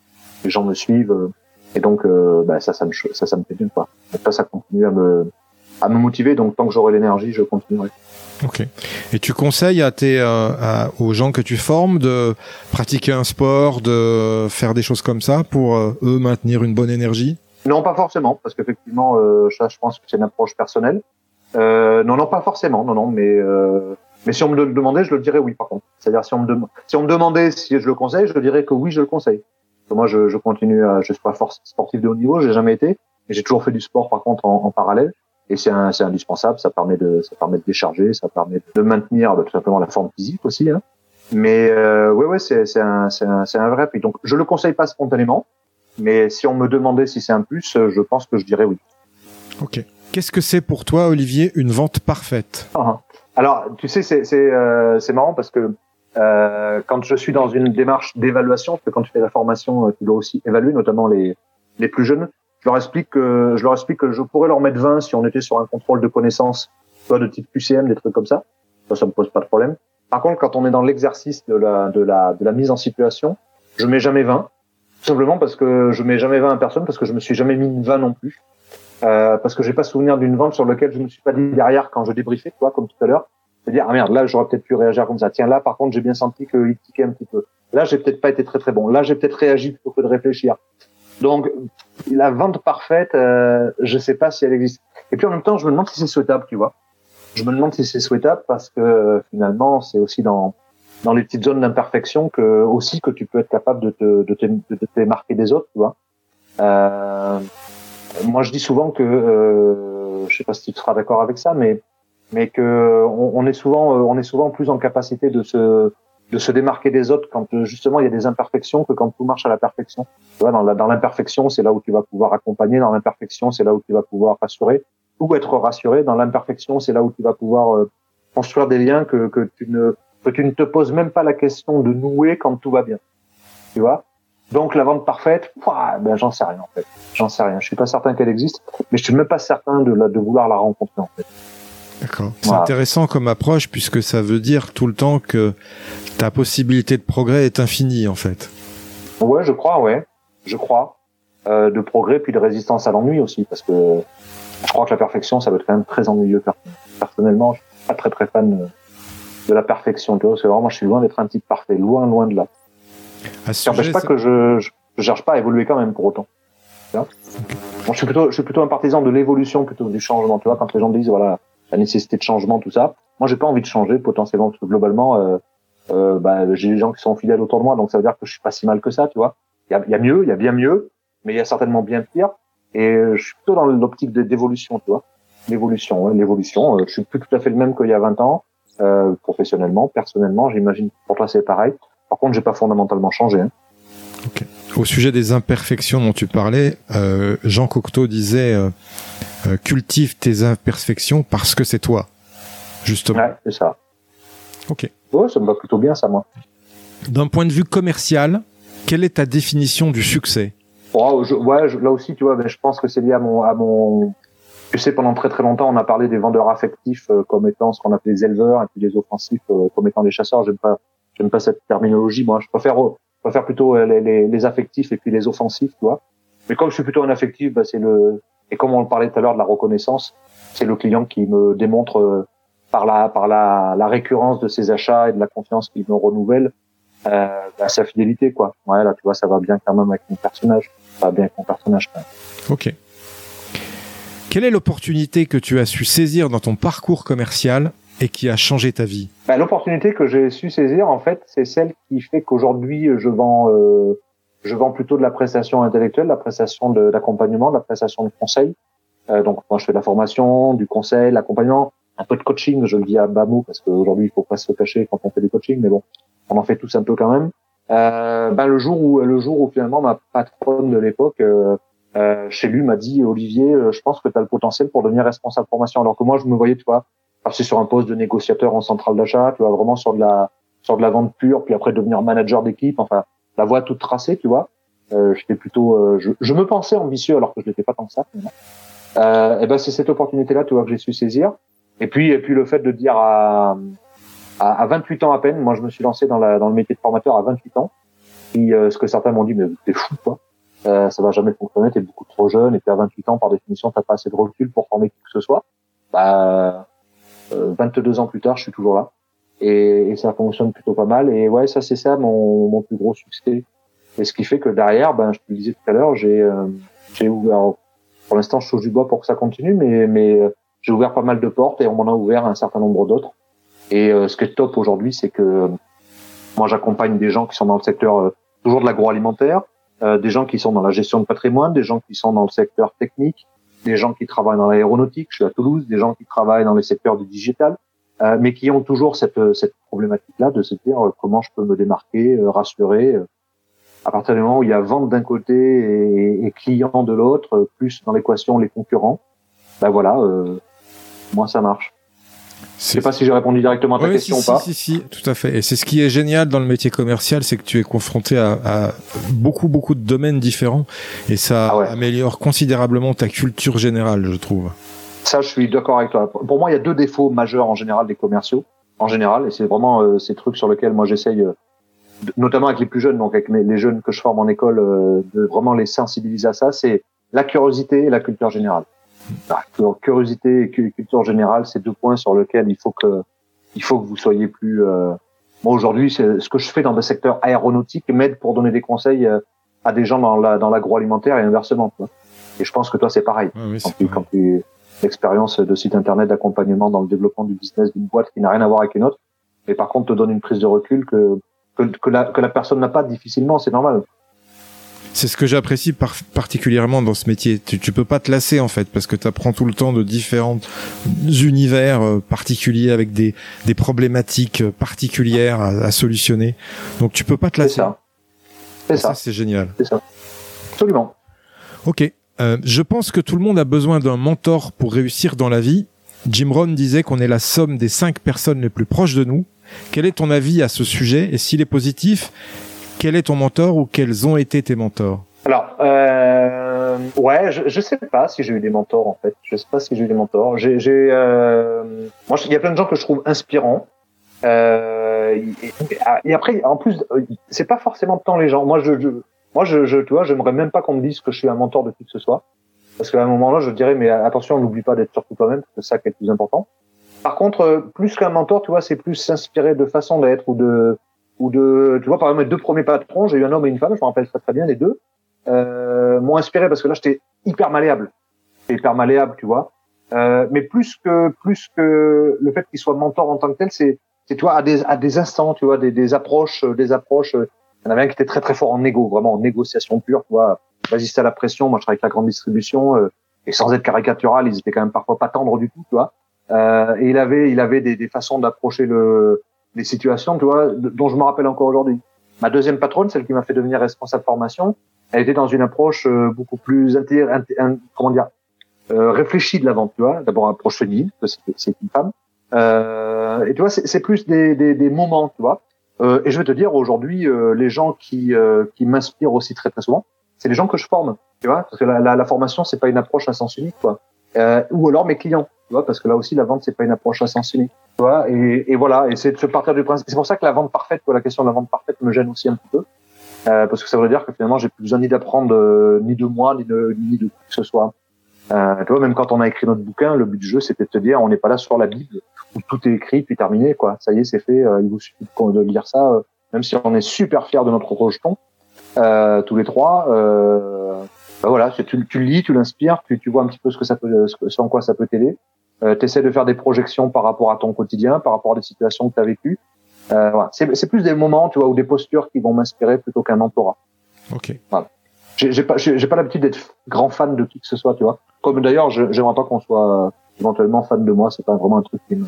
Les gens me suivent, euh, et donc euh, bah, ça, ça me, ça, ça me fait bien. Quoi. Ça, ça continue à me, à me motiver. Donc tant que j'aurai l'énergie, je continuerai. Ok. Et tu conseilles à tes, euh, aux gens que tu formes de pratiquer un sport, de faire des choses comme ça pour eux maintenir une bonne énergie? Non, pas forcément, parce qu'effectivement, ça, je pense que c'est une approche personnelle. Euh, non, non, pas forcément, non, non, mais euh, mais si on me le demandait, je le dirais oui, par contre. C'est-à-dire si on me si on me demandait si je le conseille, je dirais que oui, je le conseille. moi, je, je continue, à, je suis pas sportif de haut niveau, j'ai jamais été, mais j'ai toujours fait du sport par contre en, parallèle. Et c'est indispensable, ça permet de ça permet de décharger, ça permet de maintenir bah, tout simplement la forme physique aussi. Hein. Mais euh, ouais, ouais, c'est un un, un vrai. Puis donc, je le conseille pas spontanément, mais si on me demandait si c'est un plus, je pense que je dirais oui. Ok. Qu'est-ce que c'est pour toi, Olivier, une vente parfaite? Ah, Alors, tu sais, c'est euh, marrant parce que euh, quand je suis dans une démarche d'évaluation, parce que quand tu fais la formation, euh, tu dois aussi évaluer, notamment les, les plus jeunes. Je leur explique que je leur explique que je pourrais leur mettre 20 si on était sur un contrôle de connaissances, soit de type QCM, des trucs comme ça. Ça, ça me pose pas de problème. Par contre, quand on est dans l'exercice de la, de la, de la mise en situation, je mets jamais 20. Tout simplement parce que je mets jamais 20 à personne, parce que je me suis jamais mis 20 non plus. Euh, parce que j'ai pas souvenir d'une vente sur laquelle je me suis pas dit derrière quand je débriefais, quoi, comme tout à l'heure. C'est dire ah merde, là j'aurais peut-être pu réagir comme ça. Tiens là, par contre, j'ai bien senti qu'il tiquait un petit peu. Là, j'ai peut-être pas été très très bon. Là, j'ai peut-être réagi plutôt que de réfléchir. Donc la vente parfaite, euh, je sais pas si elle existe. Et puis en même temps, je me demande si c'est souhaitable, tu vois. Je me demande si c'est souhaitable parce que finalement, c'est aussi dans dans les petites zones d'imperfection que aussi que tu peux être capable de te de te, de te marquer des autres, tu vois. Euh, moi, je dis souvent que, euh, je sais pas si tu seras d'accord avec ça, mais mais que on, est souvent, euh, on est souvent plus en capacité de se de se démarquer des autres quand justement il y a des imperfections que quand tout marche à la perfection. Tu vois, dans, dans l'imperfection, c'est là où tu vas pouvoir accompagner. Dans l'imperfection, c'est là où tu vas pouvoir rassurer ou être rassuré. Dans l'imperfection, c'est là où tu vas pouvoir euh, construire des liens que, que tu ne que tu ne te poses même pas la question de nouer quand tout va bien. Tu vois? Donc la vente parfaite, ben j'en sais rien en fait. J'en sais rien. Je suis pas certain qu'elle existe, mais je suis même pas certain de, la, de vouloir la rencontrer en fait. D'accord. C'est intéressant comme approche puisque ça veut dire tout le temps que ta possibilité de progrès est infinie en fait. Ouais, je crois, ouais, je crois. Euh, de progrès puis de résistance à l'ennui aussi parce que je crois que la perfection ça doit être quand même très ennuyeux personnellement. Je suis pas très très fan de la perfection. Tu vois, c'est vraiment, je suis loin d'être un type parfait, loin loin de là. Ça n'empêche pas que je, je, cherche pas à évoluer quand même pour autant. Bon, je suis plutôt, je suis plutôt un partisan de l'évolution plutôt du changement. Tu vois, quand les gens disent voilà la nécessité de changement, tout ça, moi j'ai pas envie de changer potentiellement parce que globalement, euh, euh, bah, j'ai des gens qui sont fidèles autour de moi, donc ça veut dire que je suis pas si mal que ça, tu vois. Il y a, y a, mieux, il y a bien mieux, mais il y a certainement bien pire. Et je suis plutôt dans l'optique d'évolution, tu vois. L'évolution, ouais, l'évolution. Euh, je suis plus tout à fait le même qu'il y a 20 ans. euh, professionnellement, personnellement. J'imagine pour toi c'est pareil. Par contre, j'ai pas fondamentalement changé. Hein. Au sujet des imperfections dont tu parlais, euh, Jean Cocteau disait euh, euh, cultive tes imperfections parce que c'est toi, justement. Ouais, c'est ça. Ok. Ouais, ça me va plutôt bien ça, moi. D'un point de vue commercial, quelle est ta définition du succès? Oh, je, Ouais, je, là aussi, tu vois, ben, je pense que c'est lié à mon, à mon. Tu sais, pendant très très longtemps, on a parlé des vendeurs affectifs euh, comme étant ce qu'on appelait les éleveurs, et puis les offensifs euh, comme étant les chasseurs. J'aime pas, j'aime pas cette terminologie. Moi, je préfère, je préfère plutôt les, les, affectifs et puis les offensifs, tu vois. Mais comme je suis plutôt un affectif, bah, c'est le et comme on parlait tout à l'heure de la reconnaissance, c'est le client qui me démontre euh, par la par la, récurrence de ses achats et de la confiance qu'il me renouvelle euh, bah, sa fidélité quoi. Ouais là tu vois ça va bien quand même avec mon personnage, ça va bien avec mon personnage. Ok. Quelle est l'opportunité que tu as su saisir dans ton parcours commercial et qui a changé ta vie bah, L'opportunité que j'ai su saisir, en fait, c'est celle qui fait qu'aujourd'hui, je vends, euh, je vends plutôt de la prestation intellectuelle, de la prestation d'accompagnement, de, la prestation de conseil. Euh, donc, moi, je fais de la formation, du conseil, l'accompagnement, un peu de coaching. Je le dis à bas mot parce qu'aujourd'hui, il faut pas se cacher quand on fait du coaching, mais bon, on en fait tous un peu quand même. Euh, ben, le jour où, le jour où finalement ma patronne de l'époque euh, euh, chez lui m'a dit Olivier, euh, je pense que tu as le potentiel pour devenir responsable formation. Alors que moi, je me voyais, tu vois, passer sur un poste de négociateur en centrale d'achat, tu vois, vraiment sur de la sur de la vente pure, puis après devenir manager d'équipe. Enfin, la voie toute tracée, tu vois. Euh, j'étais plutôt, euh, je, je, me pensais ambitieux alors que je n'étais pas tant que ça. Euh, et ben c'est cette opportunité-là, tu vois, que j'ai su saisir. Et puis, et puis le fait de dire à, à, à 28 ans à peine, moi je me suis lancé dans, la, dans le métier de formateur à 28 ans. Et ce que certains m'ont dit, mais t'es fou, quoi euh, ça va jamais fonctionner, t'es beaucoup trop jeune, et puis à 28 ans, par définition, t'as pas assez de recul pour former qui que ce soit. Bah, euh, 22 ans plus tard, je suis toujours là. Et, et, ça fonctionne plutôt pas mal. Et ouais, ça c'est ça mon, mon plus gros succès. Et ce qui fait que derrière, ben, je te disais tout à l'heure, j'ai euh, j'ai ouvert. Pour l'instant, je touche du bois pour que ça continue, mais mais euh, j'ai ouvert pas mal de portes et on m'en a ouvert un certain nombre d'autres. Et euh, ce qui est top aujourd'hui, c'est que moi j'accompagne des gens qui sont dans le secteur toujours de l'agroalimentaire, euh, des gens qui sont dans la gestion de patrimoine, des gens qui sont dans le secteur technique, des gens qui travaillent dans l'aéronautique, je suis à Toulouse, des gens qui travaillent dans les secteurs du digital, euh, mais qui ont toujours cette, cette problématique-là de se dire euh, comment je peux me démarquer, euh, rassurer. à partir du moment où il y a vente d'un côté et, et client de l'autre, plus dans l'équation les concurrents, ben voilà, moi ça marche. Je sais pas si j'ai répondu directement à ta question ou pas. Si, si, si, tout à fait. Et c'est ce qui est génial dans le métier commercial, c'est que tu es confronté à, à, beaucoup, beaucoup de domaines différents et ça ah ouais. améliore considérablement ta culture générale, je trouve. Ça, je suis d'accord avec toi. Pour moi, il y a deux défauts majeurs en général des commerciaux, en général, et c'est vraiment euh, ces trucs sur lesquels moi j'essaye, euh, notamment avec les plus jeunes, donc avec les jeunes que je forme en école, euh, de vraiment les sensibiliser à ça, c'est la curiosité et la culture générale. Bah, curiosité et culture générale, c'est deux points sur lesquels il faut que il faut que vous soyez plus. Euh... Moi aujourd'hui, c'est ce que je fais dans le secteur aéronautique m'aide pour donner des conseils euh, à des gens dans la dans l'agroalimentaire et inversement. Quoi. Et je pense que toi c'est pareil. Ah oui, quand, tu, quand tu l'expérience de site internet d'accompagnement dans le développement du business d'une boîte qui n'a rien à voir avec une autre, mais par contre te donne une prise de recul que que, que la que la personne n'a pas difficilement, c'est normal. C'est ce que j'apprécie par particulièrement dans ce métier. Tu, tu peux pas te lasser en fait parce que tu apprends tout le temps de différents univers euh, particuliers avec des, des problématiques particulières à, à, solutionner. Donc tu peux pas te lasser. C'est ça. C'est ça. ça c'est génial. C'est ça. Absolument. Ok. Euh, je pense que tout le monde a besoin d'un mentor pour réussir dans la vie. Jim Rohn disait qu'on est la somme des cinq personnes les plus proches de nous. Quel est ton avis à ce sujet? Et s'il est positif, quel est ton mentor ou quels ont été tes mentors Alors, euh, ouais, je, je sais pas si j'ai eu des mentors en fait. Je sais pas si j'ai eu des mentors. J'ai, euh, moi, il y a plein de gens que je trouve inspirants. Euh, et, et, après, en plus, c'est pas forcément tant les gens. Moi, je, je moi, je, tu vois, j'aimerais même pas qu'on me dise que je suis un mentor de qui que ce soit, parce qu'à un moment-là, je dirais, mais attention, n'oublie pas d'être surtout toi-même, parce que ça qui est le plus important. Par contre, plus qu'un mentor, tu vois, c'est plus s'inspirer de façon d'être ou de ou de, tu vois, par exemple, mes deux premiers patrons, j'ai eu un homme et une femme, je me rappelle très très bien les deux, euh, m'ont inspiré parce que là, j'étais hyper malléable, hyper malléable, tu vois. Euh, mais plus que plus que le fait qu'il soit mentor en tant que tel, c'est c'est tu vois à des à des instants, tu vois, des, des approches, des approches. Il y en avait un qui était très très fort en négo, vraiment en négociation pure, tu vois, résister à la pression. Moi, je travaille avec la grande distribution euh, et sans être caricatural, ils étaient quand même parfois pas tendres du tout, tu vois. Euh, et il avait, il avait des, des façons d'approcher le, les situations, tu vois, dont je me rappelle encore aujourd'hui. Ma deuxième patronne, celle qui m'a fait devenir responsable formation, elle était dans une approche euh, beaucoup plus comment dire, euh, réfléchie de la vente, tu vois. D'abord approche féminine, c'est une femme. Euh, et tu vois, c'est plus des, des, des, moments, tu vois. Euh, et je vais te dire aujourd'hui, euh, les gens qui, qui m'inspirent aussi très très souvent, c'est les gens que je forme, tu vois, parce que la, la, la formation c'est pas une approche à sens unique, quoi. Ou alors mes clients, tu vois, parce que là aussi la vente c'est pas une approche à sens tu vois. Et, et voilà, et c'est de se partir du principe. C'est pour ça que la vente parfaite, quoi, la question de la vente parfaite me gêne aussi un petit peu. Euh, parce que ça veut dire que finalement j'ai plus besoin ni d'apprendre euh, ni de moi ni de ni de quoi que ce soit. Euh, tu vois, même quand on a écrit notre bouquin, le but du jeu c'était de te dire on n'est pas là sur la Bible où tout est écrit puis terminé quoi. Ça y est, c'est fait. Euh, il vous suffit de, lire ça, même si on est super fier de notre rejeton tous les trois. Bah voilà, tu, tu le lis, tu l'inspires, tu, tu vois un petit peu ce que ça peut, ce, en quoi ça peut t'aider. Euh, tu essaies de faire des projections par rapport à ton quotidien, par rapport à des situations que tu as vécues. Euh, voilà. C'est plus des moments, tu vois, ou des postures qui vont m'inspirer plutôt qu'un mentorat. Ok. Voilà. J'ai pas, j'ai pas l'habitude d'être grand fan de qui que ce soit, tu vois. Comme d'ailleurs, j'aimerais pas qu'on soit éventuellement fan de moi. C'est pas vraiment un truc qui me.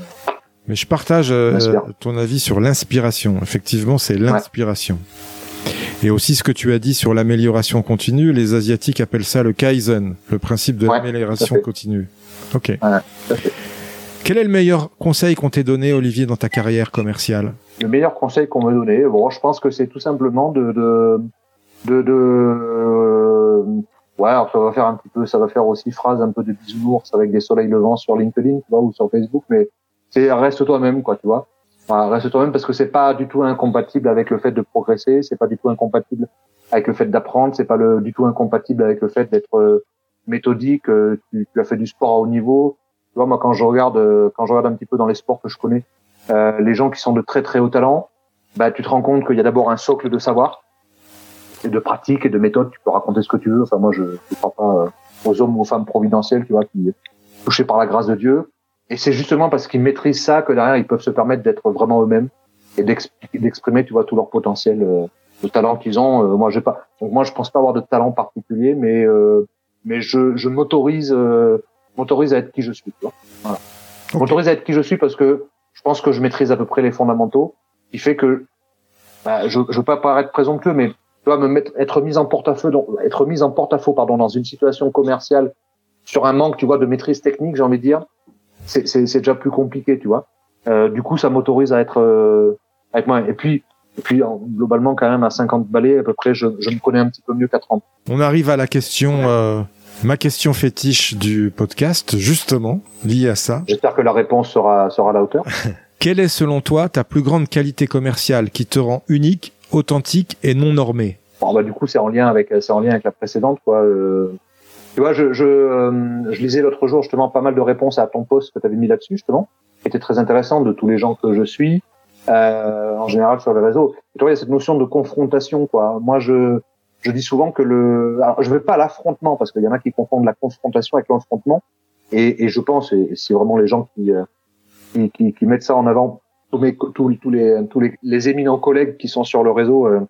Mais je partage euh, ton avis sur l'inspiration. Effectivement, c'est l'inspiration. Et aussi ce que tu as dit sur l'amélioration continue, les Asiatiques appellent ça le Kaizen, le principe de l'amélioration continue. Ok. Quel est le meilleur conseil qu'on t'ait donné, Olivier, dans ta carrière commerciale? Le meilleur conseil qu'on m'ait donné, bon, je pense que c'est tout simplement de, de, de, de euh, ouais, alors ça va faire un petit peu, ça va faire aussi phrase un peu de bisounours avec des soleils levants sur LinkedIn, tu vois, ou sur Facebook, mais c'est reste toi-même, quoi, tu vois. Reste toi-même parce que c'est pas du tout incompatible avec le fait de progresser, c'est pas du tout incompatible avec le fait d'apprendre, c'est pas le, du tout incompatible avec le fait d'être euh, méthodique. Euh, tu, tu, as fait du sport à haut niveau, tu vois, moi, quand je regarde, euh, quand je regarde un petit peu dans les sports que je connais, euh, les gens qui sont de très très haut talent, bah, tu te rends compte qu'il y a d'abord un socle de savoir et de pratique et de méthode. Tu peux raconter ce que tu veux. Enfin, moi, je ne crois pas aux hommes ou aux femmes providentielles, tu vois, qui touchés par la grâce de Dieu. Et c'est justement parce qu'ils maîtrisent ça que derrière, ils peuvent se permettre d'être vraiment eux-mêmes et d'exprimer, tu vois, tout leur potentiel, euh, le talent qu'ils ont. Euh, moi, j'ai pas. Donc moi, je pense pas avoir de talent particulier, mais mais je, je m'autorise m'autorise à être qui je suis. Voilà. M'autorise à être qui je suis parce que je pense que je maîtrise à peu près les fondamentaux, qui fait que bah, je ne veux pas paraître présomptueux, mais tu vois, me mettre, être mis en porte-à-feu, être mis en porte-à-faux, pardon, dans une situation commerciale sur un manque, tu vois, de maîtrise technique, j'ai envie de dire, c'est, déjà plus compliqué, tu vois. Euh, du coup, ça m'autorise à être euh, avec moi. Et puis, et puis globalement, quand même, à 50 balais, à peu près, je, je me connais un petit peu mieux qu'à 30. On arrive à la question euh, ma question fétiche du podcast, justement, liée à ça. J'espère que la réponse sera, sera à la hauteur. [laughs] Quelle est, selon toi, ta plus grande qualité commerciale qui te rend unique, authentique et non normée? Bon, bah, du coup, c'est en lien avec, c'est en lien avec la précédente, quoi. Euh, tu vois, je, je, euh, je lisais l'autre jour, justement, pas mal de réponses à ton post que tu avais mis là-dessus, justement, qui était très intéressant de tous les gens que je suis, euh, en général sur les réseaux. Et tu vois, il y a cette notion de confrontation, quoi. Moi, je, je dis souvent que le, alors je vais pas l'affrontement parce qu'il y en a qui confondent la confrontation avec l'affrontement, et, et, je pense, et c'est vraiment les gens qui, euh, qui, qui, qui, mettent ça en avant, tous, mes, tous, tous les, tous les, les, éminents collègues qui sont sur le réseau euh,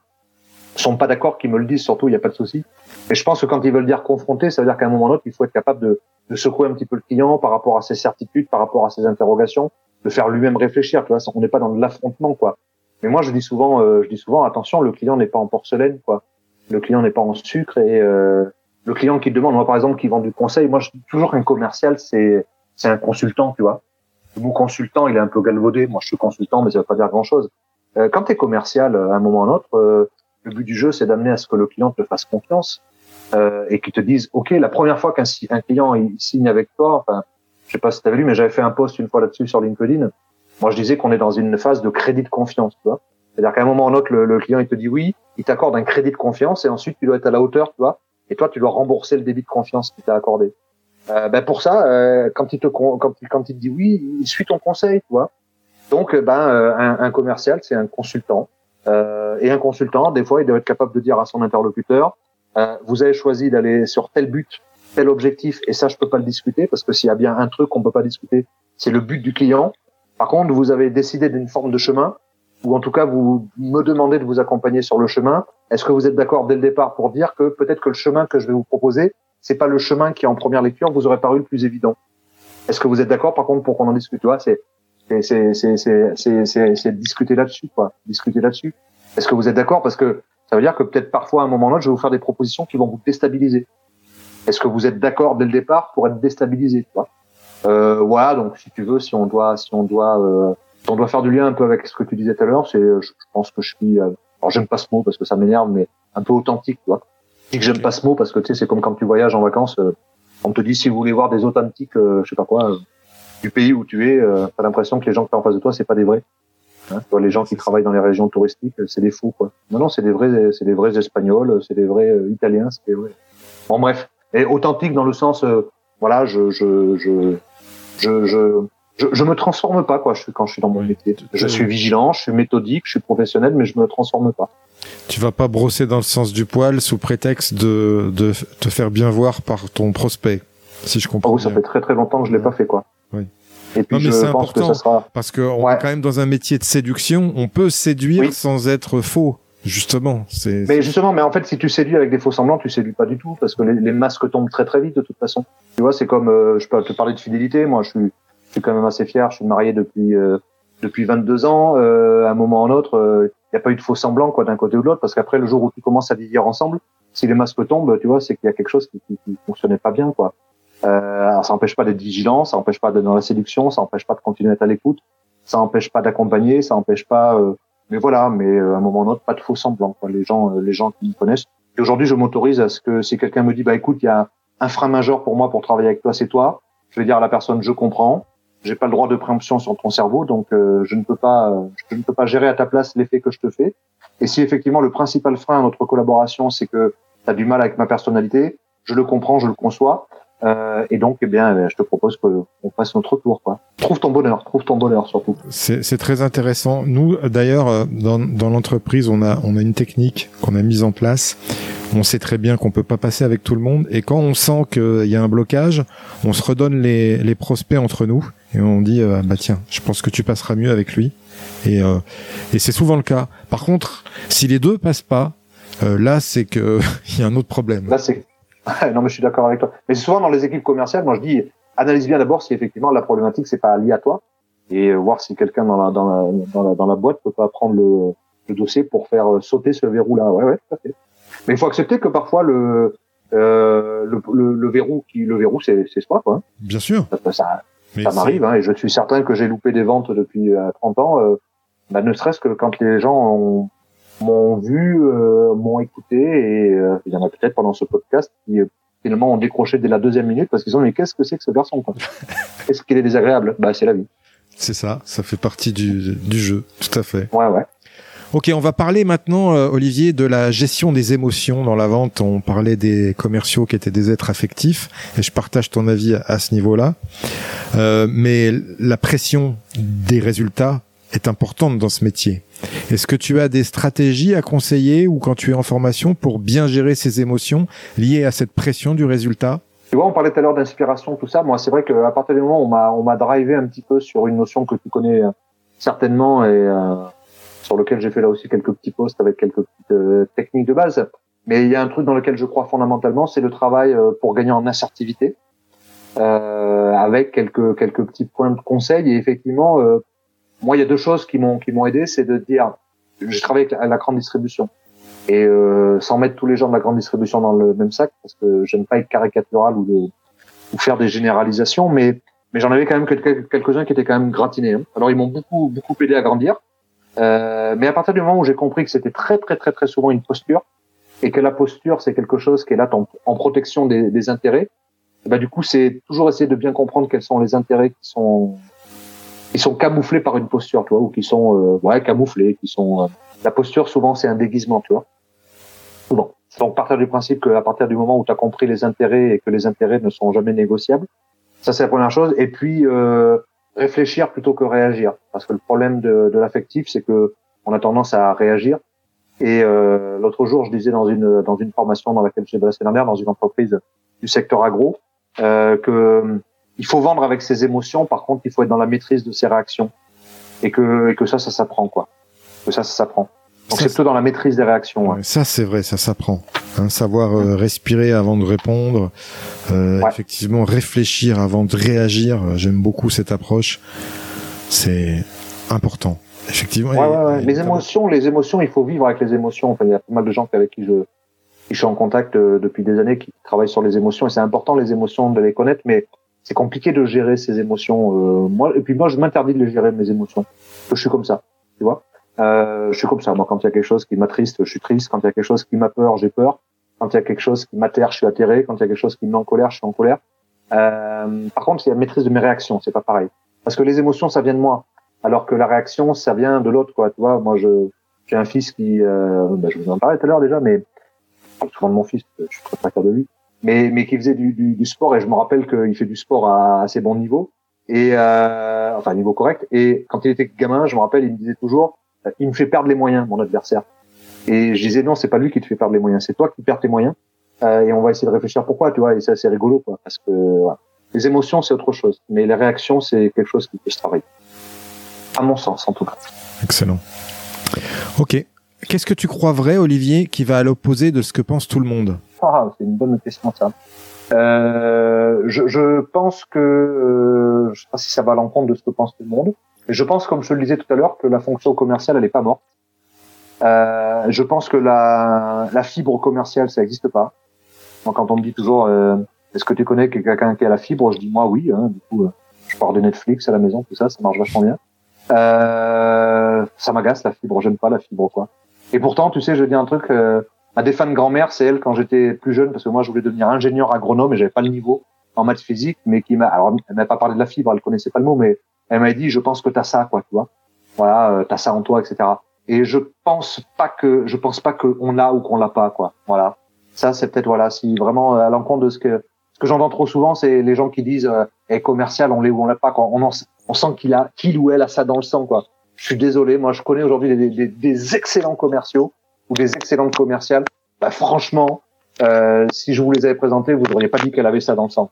sont pas d'accord, qui me le disent surtout, il n'y a pas de souci. Mais je pense que quand ils veulent dire confronter, ça veut dire qu'à un moment ou un autre, il faut être capable de, de secouer un petit peu le client par rapport à ses certitudes, par rapport à ses interrogations, de faire lui-même réfléchir. Tu vois, on n'est pas dans l'affrontement, quoi. Mais moi, je dis souvent, euh, je dis souvent, attention, le client n'est pas en porcelaine, quoi le client n'est pas en sucre et euh, le client qui demande, moi par exemple, qui vend du conseil, moi je dis toujours qu'un commercial c'est c'est un consultant, tu vois. Le mot consultant, il est un peu galvaudé. Moi je suis consultant, mais ça veut pas dire grand chose. Euh, quand tu es commercial, à un moment ou à un autre, euh, le but du jeu c'est d'amener à ce que le client te fasse confiance euh, et qu'il te dise, ok, la première fois qu'un un client il signe avec toi, enfin, je sais pas si tu avais lu, mais j'avais fait un post une fois là-dessus sur LinkedIn. Moi je disais qu'on est dans une phase de crédit de confiance, tu vois. C'est-à-dire qu'à un moment ou un autre, le, client il te dit oui, il t'accorde un crédit de confiance et ensuite tu dois être à la hauteur, tu vois, et toi tu dois rembourser le débit de confiance qu'il t'a accordé. Euh, ben pour ça, euh, quand il te quand quand il te dit oui, il suit ton conseil, tu vois. Donc ben euh, un, un, commercial c'est un consultant euh, et un consultant des fois il doit être capable de dire à son interlocuteur euh, vous avez choisi d'aller sur tel but, tel objectif et ça je peux pas le discuter parce que s'il y a bien un truc qu'on peut pas discuter, c'est le but du client. Par contre, vous avez décidé d'une forme de chemin ou en tout cas vous me demandez de vous accompagner sur le chemin, est-ce que vous êtes d'accord dès le départ pour dire que peut-être que le chemin que je vais vous proposer, c'est pas le chemin qui en première lecture vous aurait paru le plus évident? Est-ce que vous êtes d'accord, par contre, pour qu'on en discute? Tu c'est c'est discuter là-dessus, quoi. Discuter là-dessus. Est-ce que vous êtes d'accord? Parce que ça veut dire que peut-être parfois, à un moment là, je vais vous faire des propositions qui vont vous déstabiliser. Est-ce que vous êtes d'accord dès le départ pour être déstabilisé tu euh, Voilà. Donc, si tu veux, si on doit, si on doit, euh, si on doit faire du lien un peu avec ce que tu disais tout à l'heure, c'est, je, pense que je suis. Euh, alors, j'aime pas ce mot parce que ça m'énerve, mais un peu authentique, tu vois. Je dis que j'aime pas ce mot parce que tu sais, c'est comme quand tu voyages en vacances. Euh, on te dit si vous voulez voir des authentiques, euh, je sais pas quoi, du pays où tu es, t'as l'impression que les gens qui sont en face de toi, c'est pas des vrais. Hein, les gens qui travaillent dans les régions touristiques, c'est des fous, quoi. Non, non, c'est des vrais, c'est des vrais Espagnols, c'est des vrais Italiens, c'est des vrais. Bon, bref, et authentique dans le sens, euh, voilà, je, je, je, je, je, je, me transforme pas quoi. Je quand je suis dans mon métier. Je suis vigilant, je suis méthodique, je suis professionnel, mais je me transforme pas. Tu vas pas brosser dans le sens du poil sous prétexte de, de te faire bien voir par ton prospect, si je comprends. Oh, ça fait très très longtemps que je l'ai pas fait quoi. Oui. Et puis non, mais c'est important que sera... parce qu'on est quand même dans un métier de séduction. On peut séduire sans être faux. Justement, c'est. Mais justement, mais en fait, si tu séduis avec des faux semblants, tu séduis pas du tout parce que les, les masques tombent très très vite de toute façon. Tu vois, c'est comme, euh, je peux te parler de fidélité. Moi, je suis, je suis quand même assez fier. Je suis marié depuis euh, depuis 22 ans. Euh, à un moment ou un autre, il n'y a pas eu de faux semblants quoi d'un côté ou de l'autre parce qu'après le jour où tu commences à vivre ensemble, si les masques tombent, tu vois, c'est qu'il y a quelque chose qui, qui, qui fonctionnait pas bien quoi. Alors ça n'empêche pas d'être vigilant, ça n'empêche pas d'être dans la séduction, ça n'empêche pas de continuer à être à l'écoute, ça n'empêche pas d'accompagner, ça n'empêche pas mais voilà, mais euh, à un moment ou un autre, pas de faux semblants. Quoi. Les gens, euh, les gens qui me connaissent. Et aujourd'hui, je m'autorise à ce que si quelqu'un me dit, bah écoute, il y a un frein majeur pour moi pour travailler avec toi, c'est toi. Je vais dire à la personne, je comprends. J'ai pas le droit de préemption sur ton cerveau, donc euh, je ne peux pas, je ne peux pas gérer à ta place l'effet que je te fais. Et si effectivement le principal frein à notre collaboration, c'est que tu as du mal avec ma personnalité, je le comprends, je le conçois. Euh, et donc, eh bien, je te propose qu'on fasse notre tour. Quoi. Trouve ton bonheur, trouve ton bonheur surtout. C'est très intéressant. Nous, d'ailleurs, euh, dans, dans l'entreprise, on a, on a une technique qu'on a mise en place. On sait très bien qu'on peut pas passer avec tout le monde. Et quand on sent qu'il y a un blocage, on se redonne les, les prospects entre nous et on dit euh, bah tiens, je pense que tu passeras mieux avec lui. Et, euh, et c'est souvent le cas. Par contre, si les deux passent pas, euh, là c'est que [laughs] il y a un autre problème. Là c'est non, mais je suis d'accord avec toi. Mais souvent dans les équipes commerciales, moi je dis, analyse bien d'abord si effectivement la problématique c'est pas lié à toi et euh, voir si quelqu'un dans la, dans la, dans la, dans la boîte peut pas prendre le, le dossier pour faire euh, sauter ce verrou-là. Ouais, ouais, tout à fait. Mais il faut accepter que parfois le, euh, le, le, verrou qui le verrou c'est c'est soi quoi. Bien sûr. Ça, ça, ça m'arrive hein, et je suis certain que j'ai loupé des ventes depuis 30 ans. Euh, bah, ne serait-ce que quand les gens ont, m'ont vu, euh, m'ont écouté et euh, il y en a peut-être pendant ce podcast qui euh, finalement ont décroché dès la deuxième minute parce qu'ils ont dit mais qu'est-ce que c'est que ce garçon [laughs] Est-ce qu'il est désagréable? Bah c'est la vie. C'est ça, ça fait partie du, du jeu, tout à fait. Ouais ouais. Ok, on va parler maintenant, Olivier, de la gestion des émotions dans la vente. On parlait des commerciaux qui étaient des êtres affectifs, et je partage ton avis à, ce niveau-là. Euh, mais la pression des résultats est importante dans ce métier. Est-ce que tu as des stratégies à conseiller ou quand tu es en formation pour bien gérer ces émotions liées à cette pression du résultat? Tu vois, on parlait tout à l'heure d'inspiration, tout ça. Moi, c'est vrai qu'à partir du moment où on m'a, on m'a drivé un petit peu sur une notion que tu connais euh, certainement et euh, sur lequel j'ai fait là aussi quelques petits posts avec quelques petites euh, techniques de base. Mais il y a un truc dans lequel je crois fondamentalement, c'est le travail pour gagner en assertivité, avec quelques quelques petits points de conseil. Et effectivement, moi, il y a deux choses qui m'ont qui m'ont aidé, c'est de dire, je travaille avec la, grande distribution et euh, sans mettre tous les gens de la grande distribution dans le même sac, parce que j'aime pas être caricatural ou, de, ou faire des généralisations, mais mais j'en avais quand même quelques-uns qui étaient quand même gratinés. Hein. Alors ils m'ont beaucoup beaucoup aidé à grandir, euh, mais à partir du moment où j'ai compris que c'était très très très très souvent une posture et que la posture c'est quelque chose qui est là en, en protection des, des intérêts, bah du coup c'est toujours essayer de bien comprendre quels sont les intérêts qui sont ils sont camouflés par une posture, tu vois, ou qui sont euh, ouais camouflés, qui sont euh, la posture souvent c'est un déguisement, tu vois. Bon, donc partir du principe qu'à partir du moment où tu as compris les intérêts et que les intérêts ne sont jamais négociables, ça c'est la première chose. Et puis euh, réfléchir plutôt que réagir, parce que le problème de, de l'affectif c'est que on a tendance à réagir. Et euh, l'autre jour, je disais dans une dans une formation dans laquelle j'ai passé mer, dans une entreprise du secteur agro, euh, que il faut vendre avec ses émotions. Par contre, il faut être dans la maîtrise de ses réactions. Et que, et que ça, ça s'apprend, quoi. Que ça, ça s'apprend. Donc c'est plutôt dans la maîtrise des réactions. Ouais. Ça c'est vrai, ça s'apprend. Hein, savoir euh, respirer avant de répondre, euh, effectivement réfléchir avant de réagir. J'aime beaucoup cette approche. C'est important. Effectivement. Ouais, les émotions, les émotions, il faut vivre avec les émotions. Enfin, il y a pas mal de gens avec qui je, qui je suis en contact euh, depuis des années qui travaillent sur les émotions et c'est important les émotions de les connaître, mais c'est compliqué de gérer ces émotions. Euh, moi, et puis moi, je m'interdis de les gérer mes émotions. Je suis comme ça, tu vois. Euh, je suis comme ça. Moi, quand il y a quelque chose qui m'attriste, je suis triste. Quand il y a quelque chose qui m'a peur, j'ai peur. Quand il y a quelque chose qui m'atterre, je suis atterré. Quand il y a quelque chose qui me met en colère, je suis en colère. Euh, par contre, il y maîtrise de mes réactions, c'est pas pareil. Parce que les émotions, ça vient de moi, alors que la réaction, ça vient de l'autre, quoi. Tu vois, moi, je j'ai un fils qui, euh, bah, je vous en parlais tout à l'heure déjà, mais je souvent de mon fils, je suis très fier de lui mais, mais qui faisait du, du, du sport et je me rappelle qu'il fait du sport à assez bon niveau et euh, enfin niveau correct et quand il était gamin je me rappelle il me disait toujours il me fait perdre les moyens mon adversaire. Et je disais non c'est pas lui qui te fait perdre les moyens c'est toi qui perds tes moyens. Euh, et on va essayer de réfléchir pourquoi tu vois et c'est assez rigolo quoi parce que voilà. les émotions c'est autre chose mais les réactions c'est quelque chose qui peut se travailler. À mon sens en tout cas. Excellent. Ok Qu'est-ce que tu crois vrai, Olivier, qui va à l'opposé de ce que pense tout le monde ah, C'est une bonne question, ça. Euh, je, je, pense que, euh, je sais pas si ça va à l'encontre de ce que pense tout le monde, je pense, comme je le disais tout à l'heure, que la fonction commerciale, elle est pas morte. Euh, je pense que la, la fibre commerciale, ça n'existe pas. Donc, quand on me dit toujours, euh, est-ce que tu connais quelqu'un qui a la fibre Je dis moi oui. Hein, du coup, euh, je pars de Netflix à la maison, tout ça, ça marche vachement bien. Euh, ça m'agace la fibre, j'aime pas la fibre quoi. Et pourtant, tu sais, je dis un truc, euh, ma défunte grand-mère, c'est elle quand j'étais plus jeune, parce que moi, je voulais devenir ingénieur agronome et j'avais pas le niveau en maths physique, mais qui m'a, alors, elle m'a pas parlé de la fibre, elle connaissait pas le mot, mais elle m'a dit, je pense que t'as ça, quoi, tu vois. Voilà, euh, t'as ça en toi, etc. Et je pense pas que, je pense pas qu'on l'a ou qu'on l'a pas, quoi. Voilà. Ça, c'est peut-être, voilà, si vraiment à l'encontre de ce que, ce que j'entends trop souvent, c'est les gens qui disent, euh, eh, commercial, on l'est ou on l'a pas, quoi. On, on sent qu'il a, qu'il ou elle a ça dans le sang, quoi. Je suis désolé, moi je connais aujourd'hui des, des, des, excellents commerciaux ou des excellentes commerciales. Bah, franchement, euh, si je vous les avais présentés, vous n'auriez pas dit qu'elle avait ça dans le sang.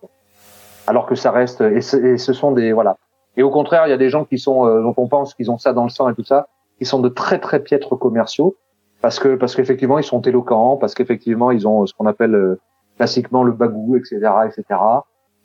Alors que ça reste, et, et, ce sont des voilà. Et au contraire, il y a des gens qui sont, euh, dont on pense qu'ils ont ça dans le sang et tout ça, qui sont de très très piètres commerciaux parce que parce qu'effectivement ils sont éloquents, parce qu'effectivement ils ont ce qu'on appelle euh, classiquement le bagou, etc., etc.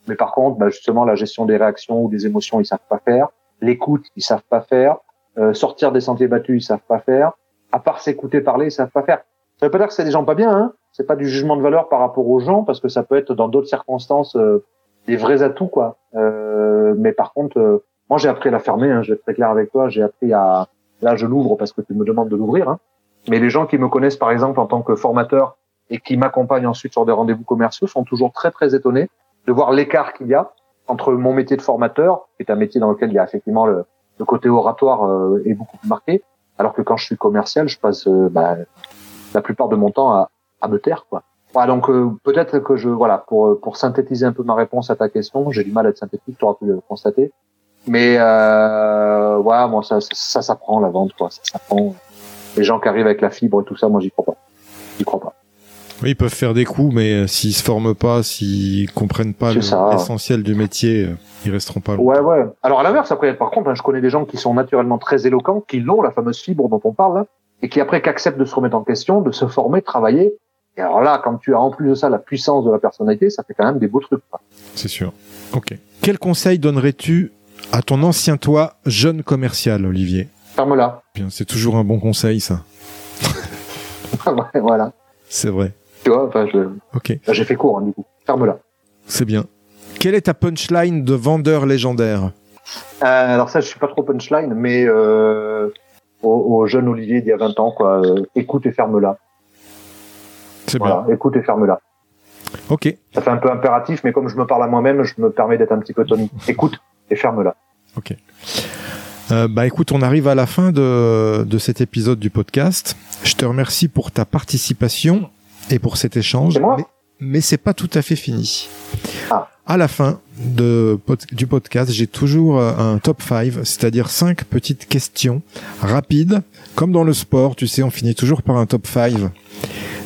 Mais par contre, bah, justement la gestion des réactions ou des émotions, ils savent pas faire. L'écoute, ils savent pas faire. Euh, sortir des sentiers battus, ils savent pas faire. À part s'écouter parler, ils savent pas faire. Ça veut pas dire que c'est des gens pas bien, hein. C'est pas du jugement de valeur par rapport aux gens, parce que ça peut être dans d'autres circonstances euh, des vrais atouts, quoi. Euh, mais par contre, euh, moi j'ai appris à la fermer. Hein, je vais être très clair avec toi. J'ai appris à là je l'ouvre parce que tu me demandes de l'ouvrir. Hein. Mais les gens qui me connaissent par exemple en tant que formateur et qui m'accompagnent ensuite sur des rendez-vous commerciaux sont toujours très très étonnés de voir l'écart qu'il y a entre mon métier de formateur, qui est un métier dans lequel il y a effectivement le, le côté oratoire euh, est beaucoup plus marqué. Alors que quand je suis commercial, je passe euh, bah, la plupart de mon temps à, à me taire, quoi. Voilà, donc euh, peut-être que je voilà pour pour synthétiser un peu ma réponse à ta question, j'ai du mal à être synthétique, tu auras pu le constater. Mais euh, voilà, moi ça, ça s'apprend la vente, quoi. Ça s'apprend. Les gens qui arrivent avec la fibre et tout ça, moi j'y crois pas. J'y crois pas. Oui, ils peuvent faire des coups, mais s'ils se forment pas, s'ils comprennent pas l'essentiel du métier, ils resteront pas. Ouais, ouais. Alors à l'inverse, après, par contre, hein, je connais des gens qui sont naturellement très éloquents, qui l'ont la fameuse fibre dont on parle, là, et qui après qu'acceptent de se remettre en question, de se former, de travailler. Et alors là, quand tu as en plus de ça la puissance de la personnalité, ça fait quand même des beaux trucs. C'est sûr. Ok. Quel conseil donnerais-tu à ton ancien toi, jeune commercial, Olivier? Ferme-la. Bien, c'est toujours un bon conseil, ça. [laughs] ouais, voilà. C'est vrai. Tu vois, enfin, je... Ok. J'ai fait court, hein, du coup. Ferme-la. C'est bien. Quelle est ta punchline de vendeur légendaire euh, Alors ça, je suis pas trop punchline, mais euh, au, jeune Olivier d'il y a 20 ans, quoi, euh, écoute et ferme-la. C'est bien. Écoute et ferme-la. Ok. Ça fait un peu impératif, mais comme je me parle à moi-même, je me permets d'être un petit peu tonique. Écoute et ferme-la. Ok. Euh, bah écoute, on arrive à la fin de, de cet épisode du podcast. Je te remercie pour ta participation et pour cet échange. Moi mais, mais c'est pas tout à fait fini. Ah à la fin de, du podcast, j'ai toujours euh, un top 5, c'est-à-dire cinq petites questions rapides. Comme dans le sport, tu sais, on finit toujours par un top 5.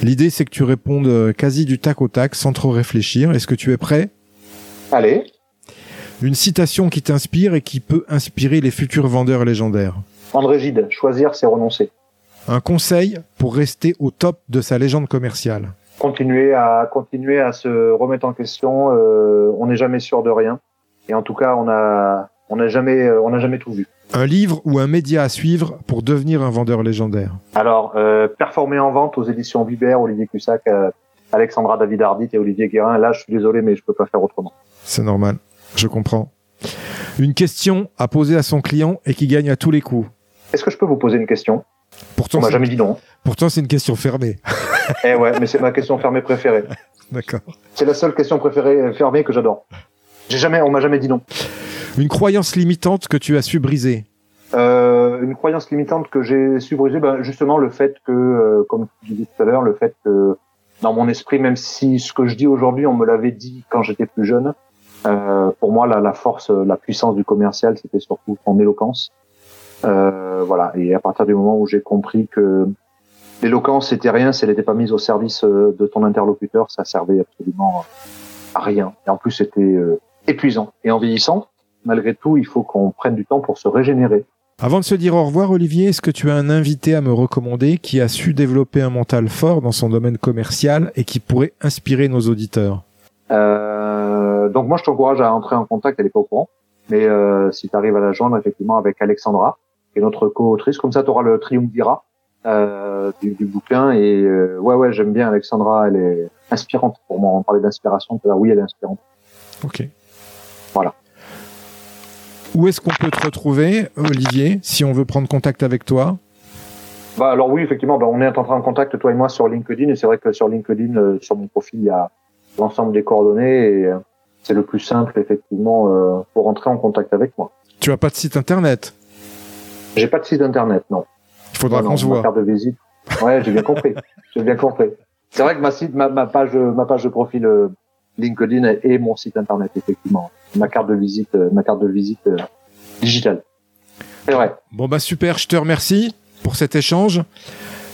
L'idée, c'est que tu répondes euh, quasi du tac au tac, sans trop réfléchir. Est-ce que tu es prêt? Allez. Une citation qui t'inspire et qui peut inspirer les futurs vendeurs légendaires. André Gide, choisir, c'est renoncer. Un conseil pour rester au top de sa légende commerciale. Continuer à continuer à se remettre en question. Euh, on n'est jamais sûr de rien. Et en tout cas, on a on n'a jamais euh, on n'a jamais tout vu. Un livre ou un média à suivre pour devenir un vendeur légendaire. Alors, euh, performer en vente aux éditions Bibert, Olivier Cussac, euh, Alexandra David Ardit et Olivier Guérin. Là, je suis désolé, mais je peux pas faire autrement. C'est normal, je comprends. Une question à poser à son client et qui gagne à tous les coups. Est-ce que je peux vous poser une question? Pourtant, On m'a jamais dit non. pourtant c'est une question fermée. [laughs] eh ouais, mais c'est ma question fermée préférée. [laughs] D'accord. C'est la seule question préférée euh, fermée que j'adore. J'ai jamais, on m'a jamais dit non. Une croyance limitante que tu as su briser. Euh, une croyance limitante que j'ai su briser, ben, justement le fait que, euh, comme tu disais tout à l'heure, le fait que dans mon esprit, même si ce que je dis aujourd'hui, on me l'avait dit quand j'étais plus jeune, euh, pour moi, la, la force, la puissance du commercial, c'était surtout son éloquence. Euh, voilà. Et à partir du moment où j'ai compris que l'éloquence c'était rien, si elle n'était pas mise au service euh, de ton interlocuteur, ça servait absolument à rien. Et en plus, c'était euh, épuisant. Et en vieillissant, malgré tout, il faut qu'on prenne du temps pour se régénérer. Avant de se dire au revoir, Olivier, est-ce que tu as un invité à me recommander qui a su développer un mental fort dans son domaine commercial et qui pourrait inspirer nos auditeurs? Euh, donc moi, je t'encourage à entrer en contact, elle est pas au courant. Mais euh, si tu arrives à la joindre, effectivement, avec Alexandra, est notre co-autrice, comme ça, tu auras le triumvirat euh, du, du bouquin. Et euh, ouais, ouais, j'aime bien Alexandra, elle est inspirante pour moi. On parlait d'inspiration tout à l'heure. Oui, elle est inspirante. Ok. Voilà. Où est-ce qu'on peut te retrouver, Olivier, si on veut prendre contact avec toi? Bah alors oui, effectivement, bah, on est en contact toi et moi sur LinkedIn. Et c'est vrai que sur LinkedIn, euh, sur mon profil, il y a l'ensemble des coordonnées. Et euh, c'est le plus simple, effectivement, euh, pour entrer en contact avec moi. Tu as pas de site internet? J'ai pas de site internet, non. Il faudra qu'on se ma voit. carte de visite. Ouais, j'ai bien compris. [laughs] J'ai bien compris. C'est vrai que ma site, ma, ma page, ma page de profil euh, LinkedIn est mon site internet effectivement. Ma carte de visite, euh, ma carte de visite euh, digitale. C'est vrai. Bon bah super, je te remercie pour cet échange.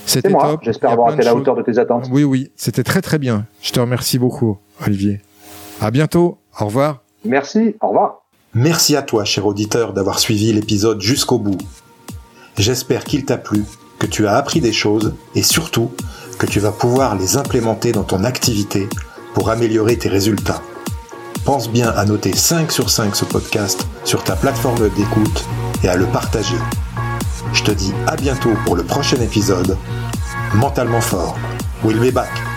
C'était top. J'espère avoir été à la hauteur de tes attentes. Oui, oui, c'était très très bien. Je te remercie beaucoup, Olivier. À bientôt. Au revoir. Merci. Au revoir. Merci à toi, cher auditeur, d'avoir suivi l'épisode jusqu'au bout. J'espère qu'il t'a plu, que tu as appris des choses et surtout que tu vas pouvoir les implémenter dans ton activité pour améliorer tes résultats. Pense bien à noter 5 sur 5 ce podcast sur ta plateforme d'écoute et à le partager. Je te dis à bientôt pour le prochain épisode. Mentalement fort. We'll be back.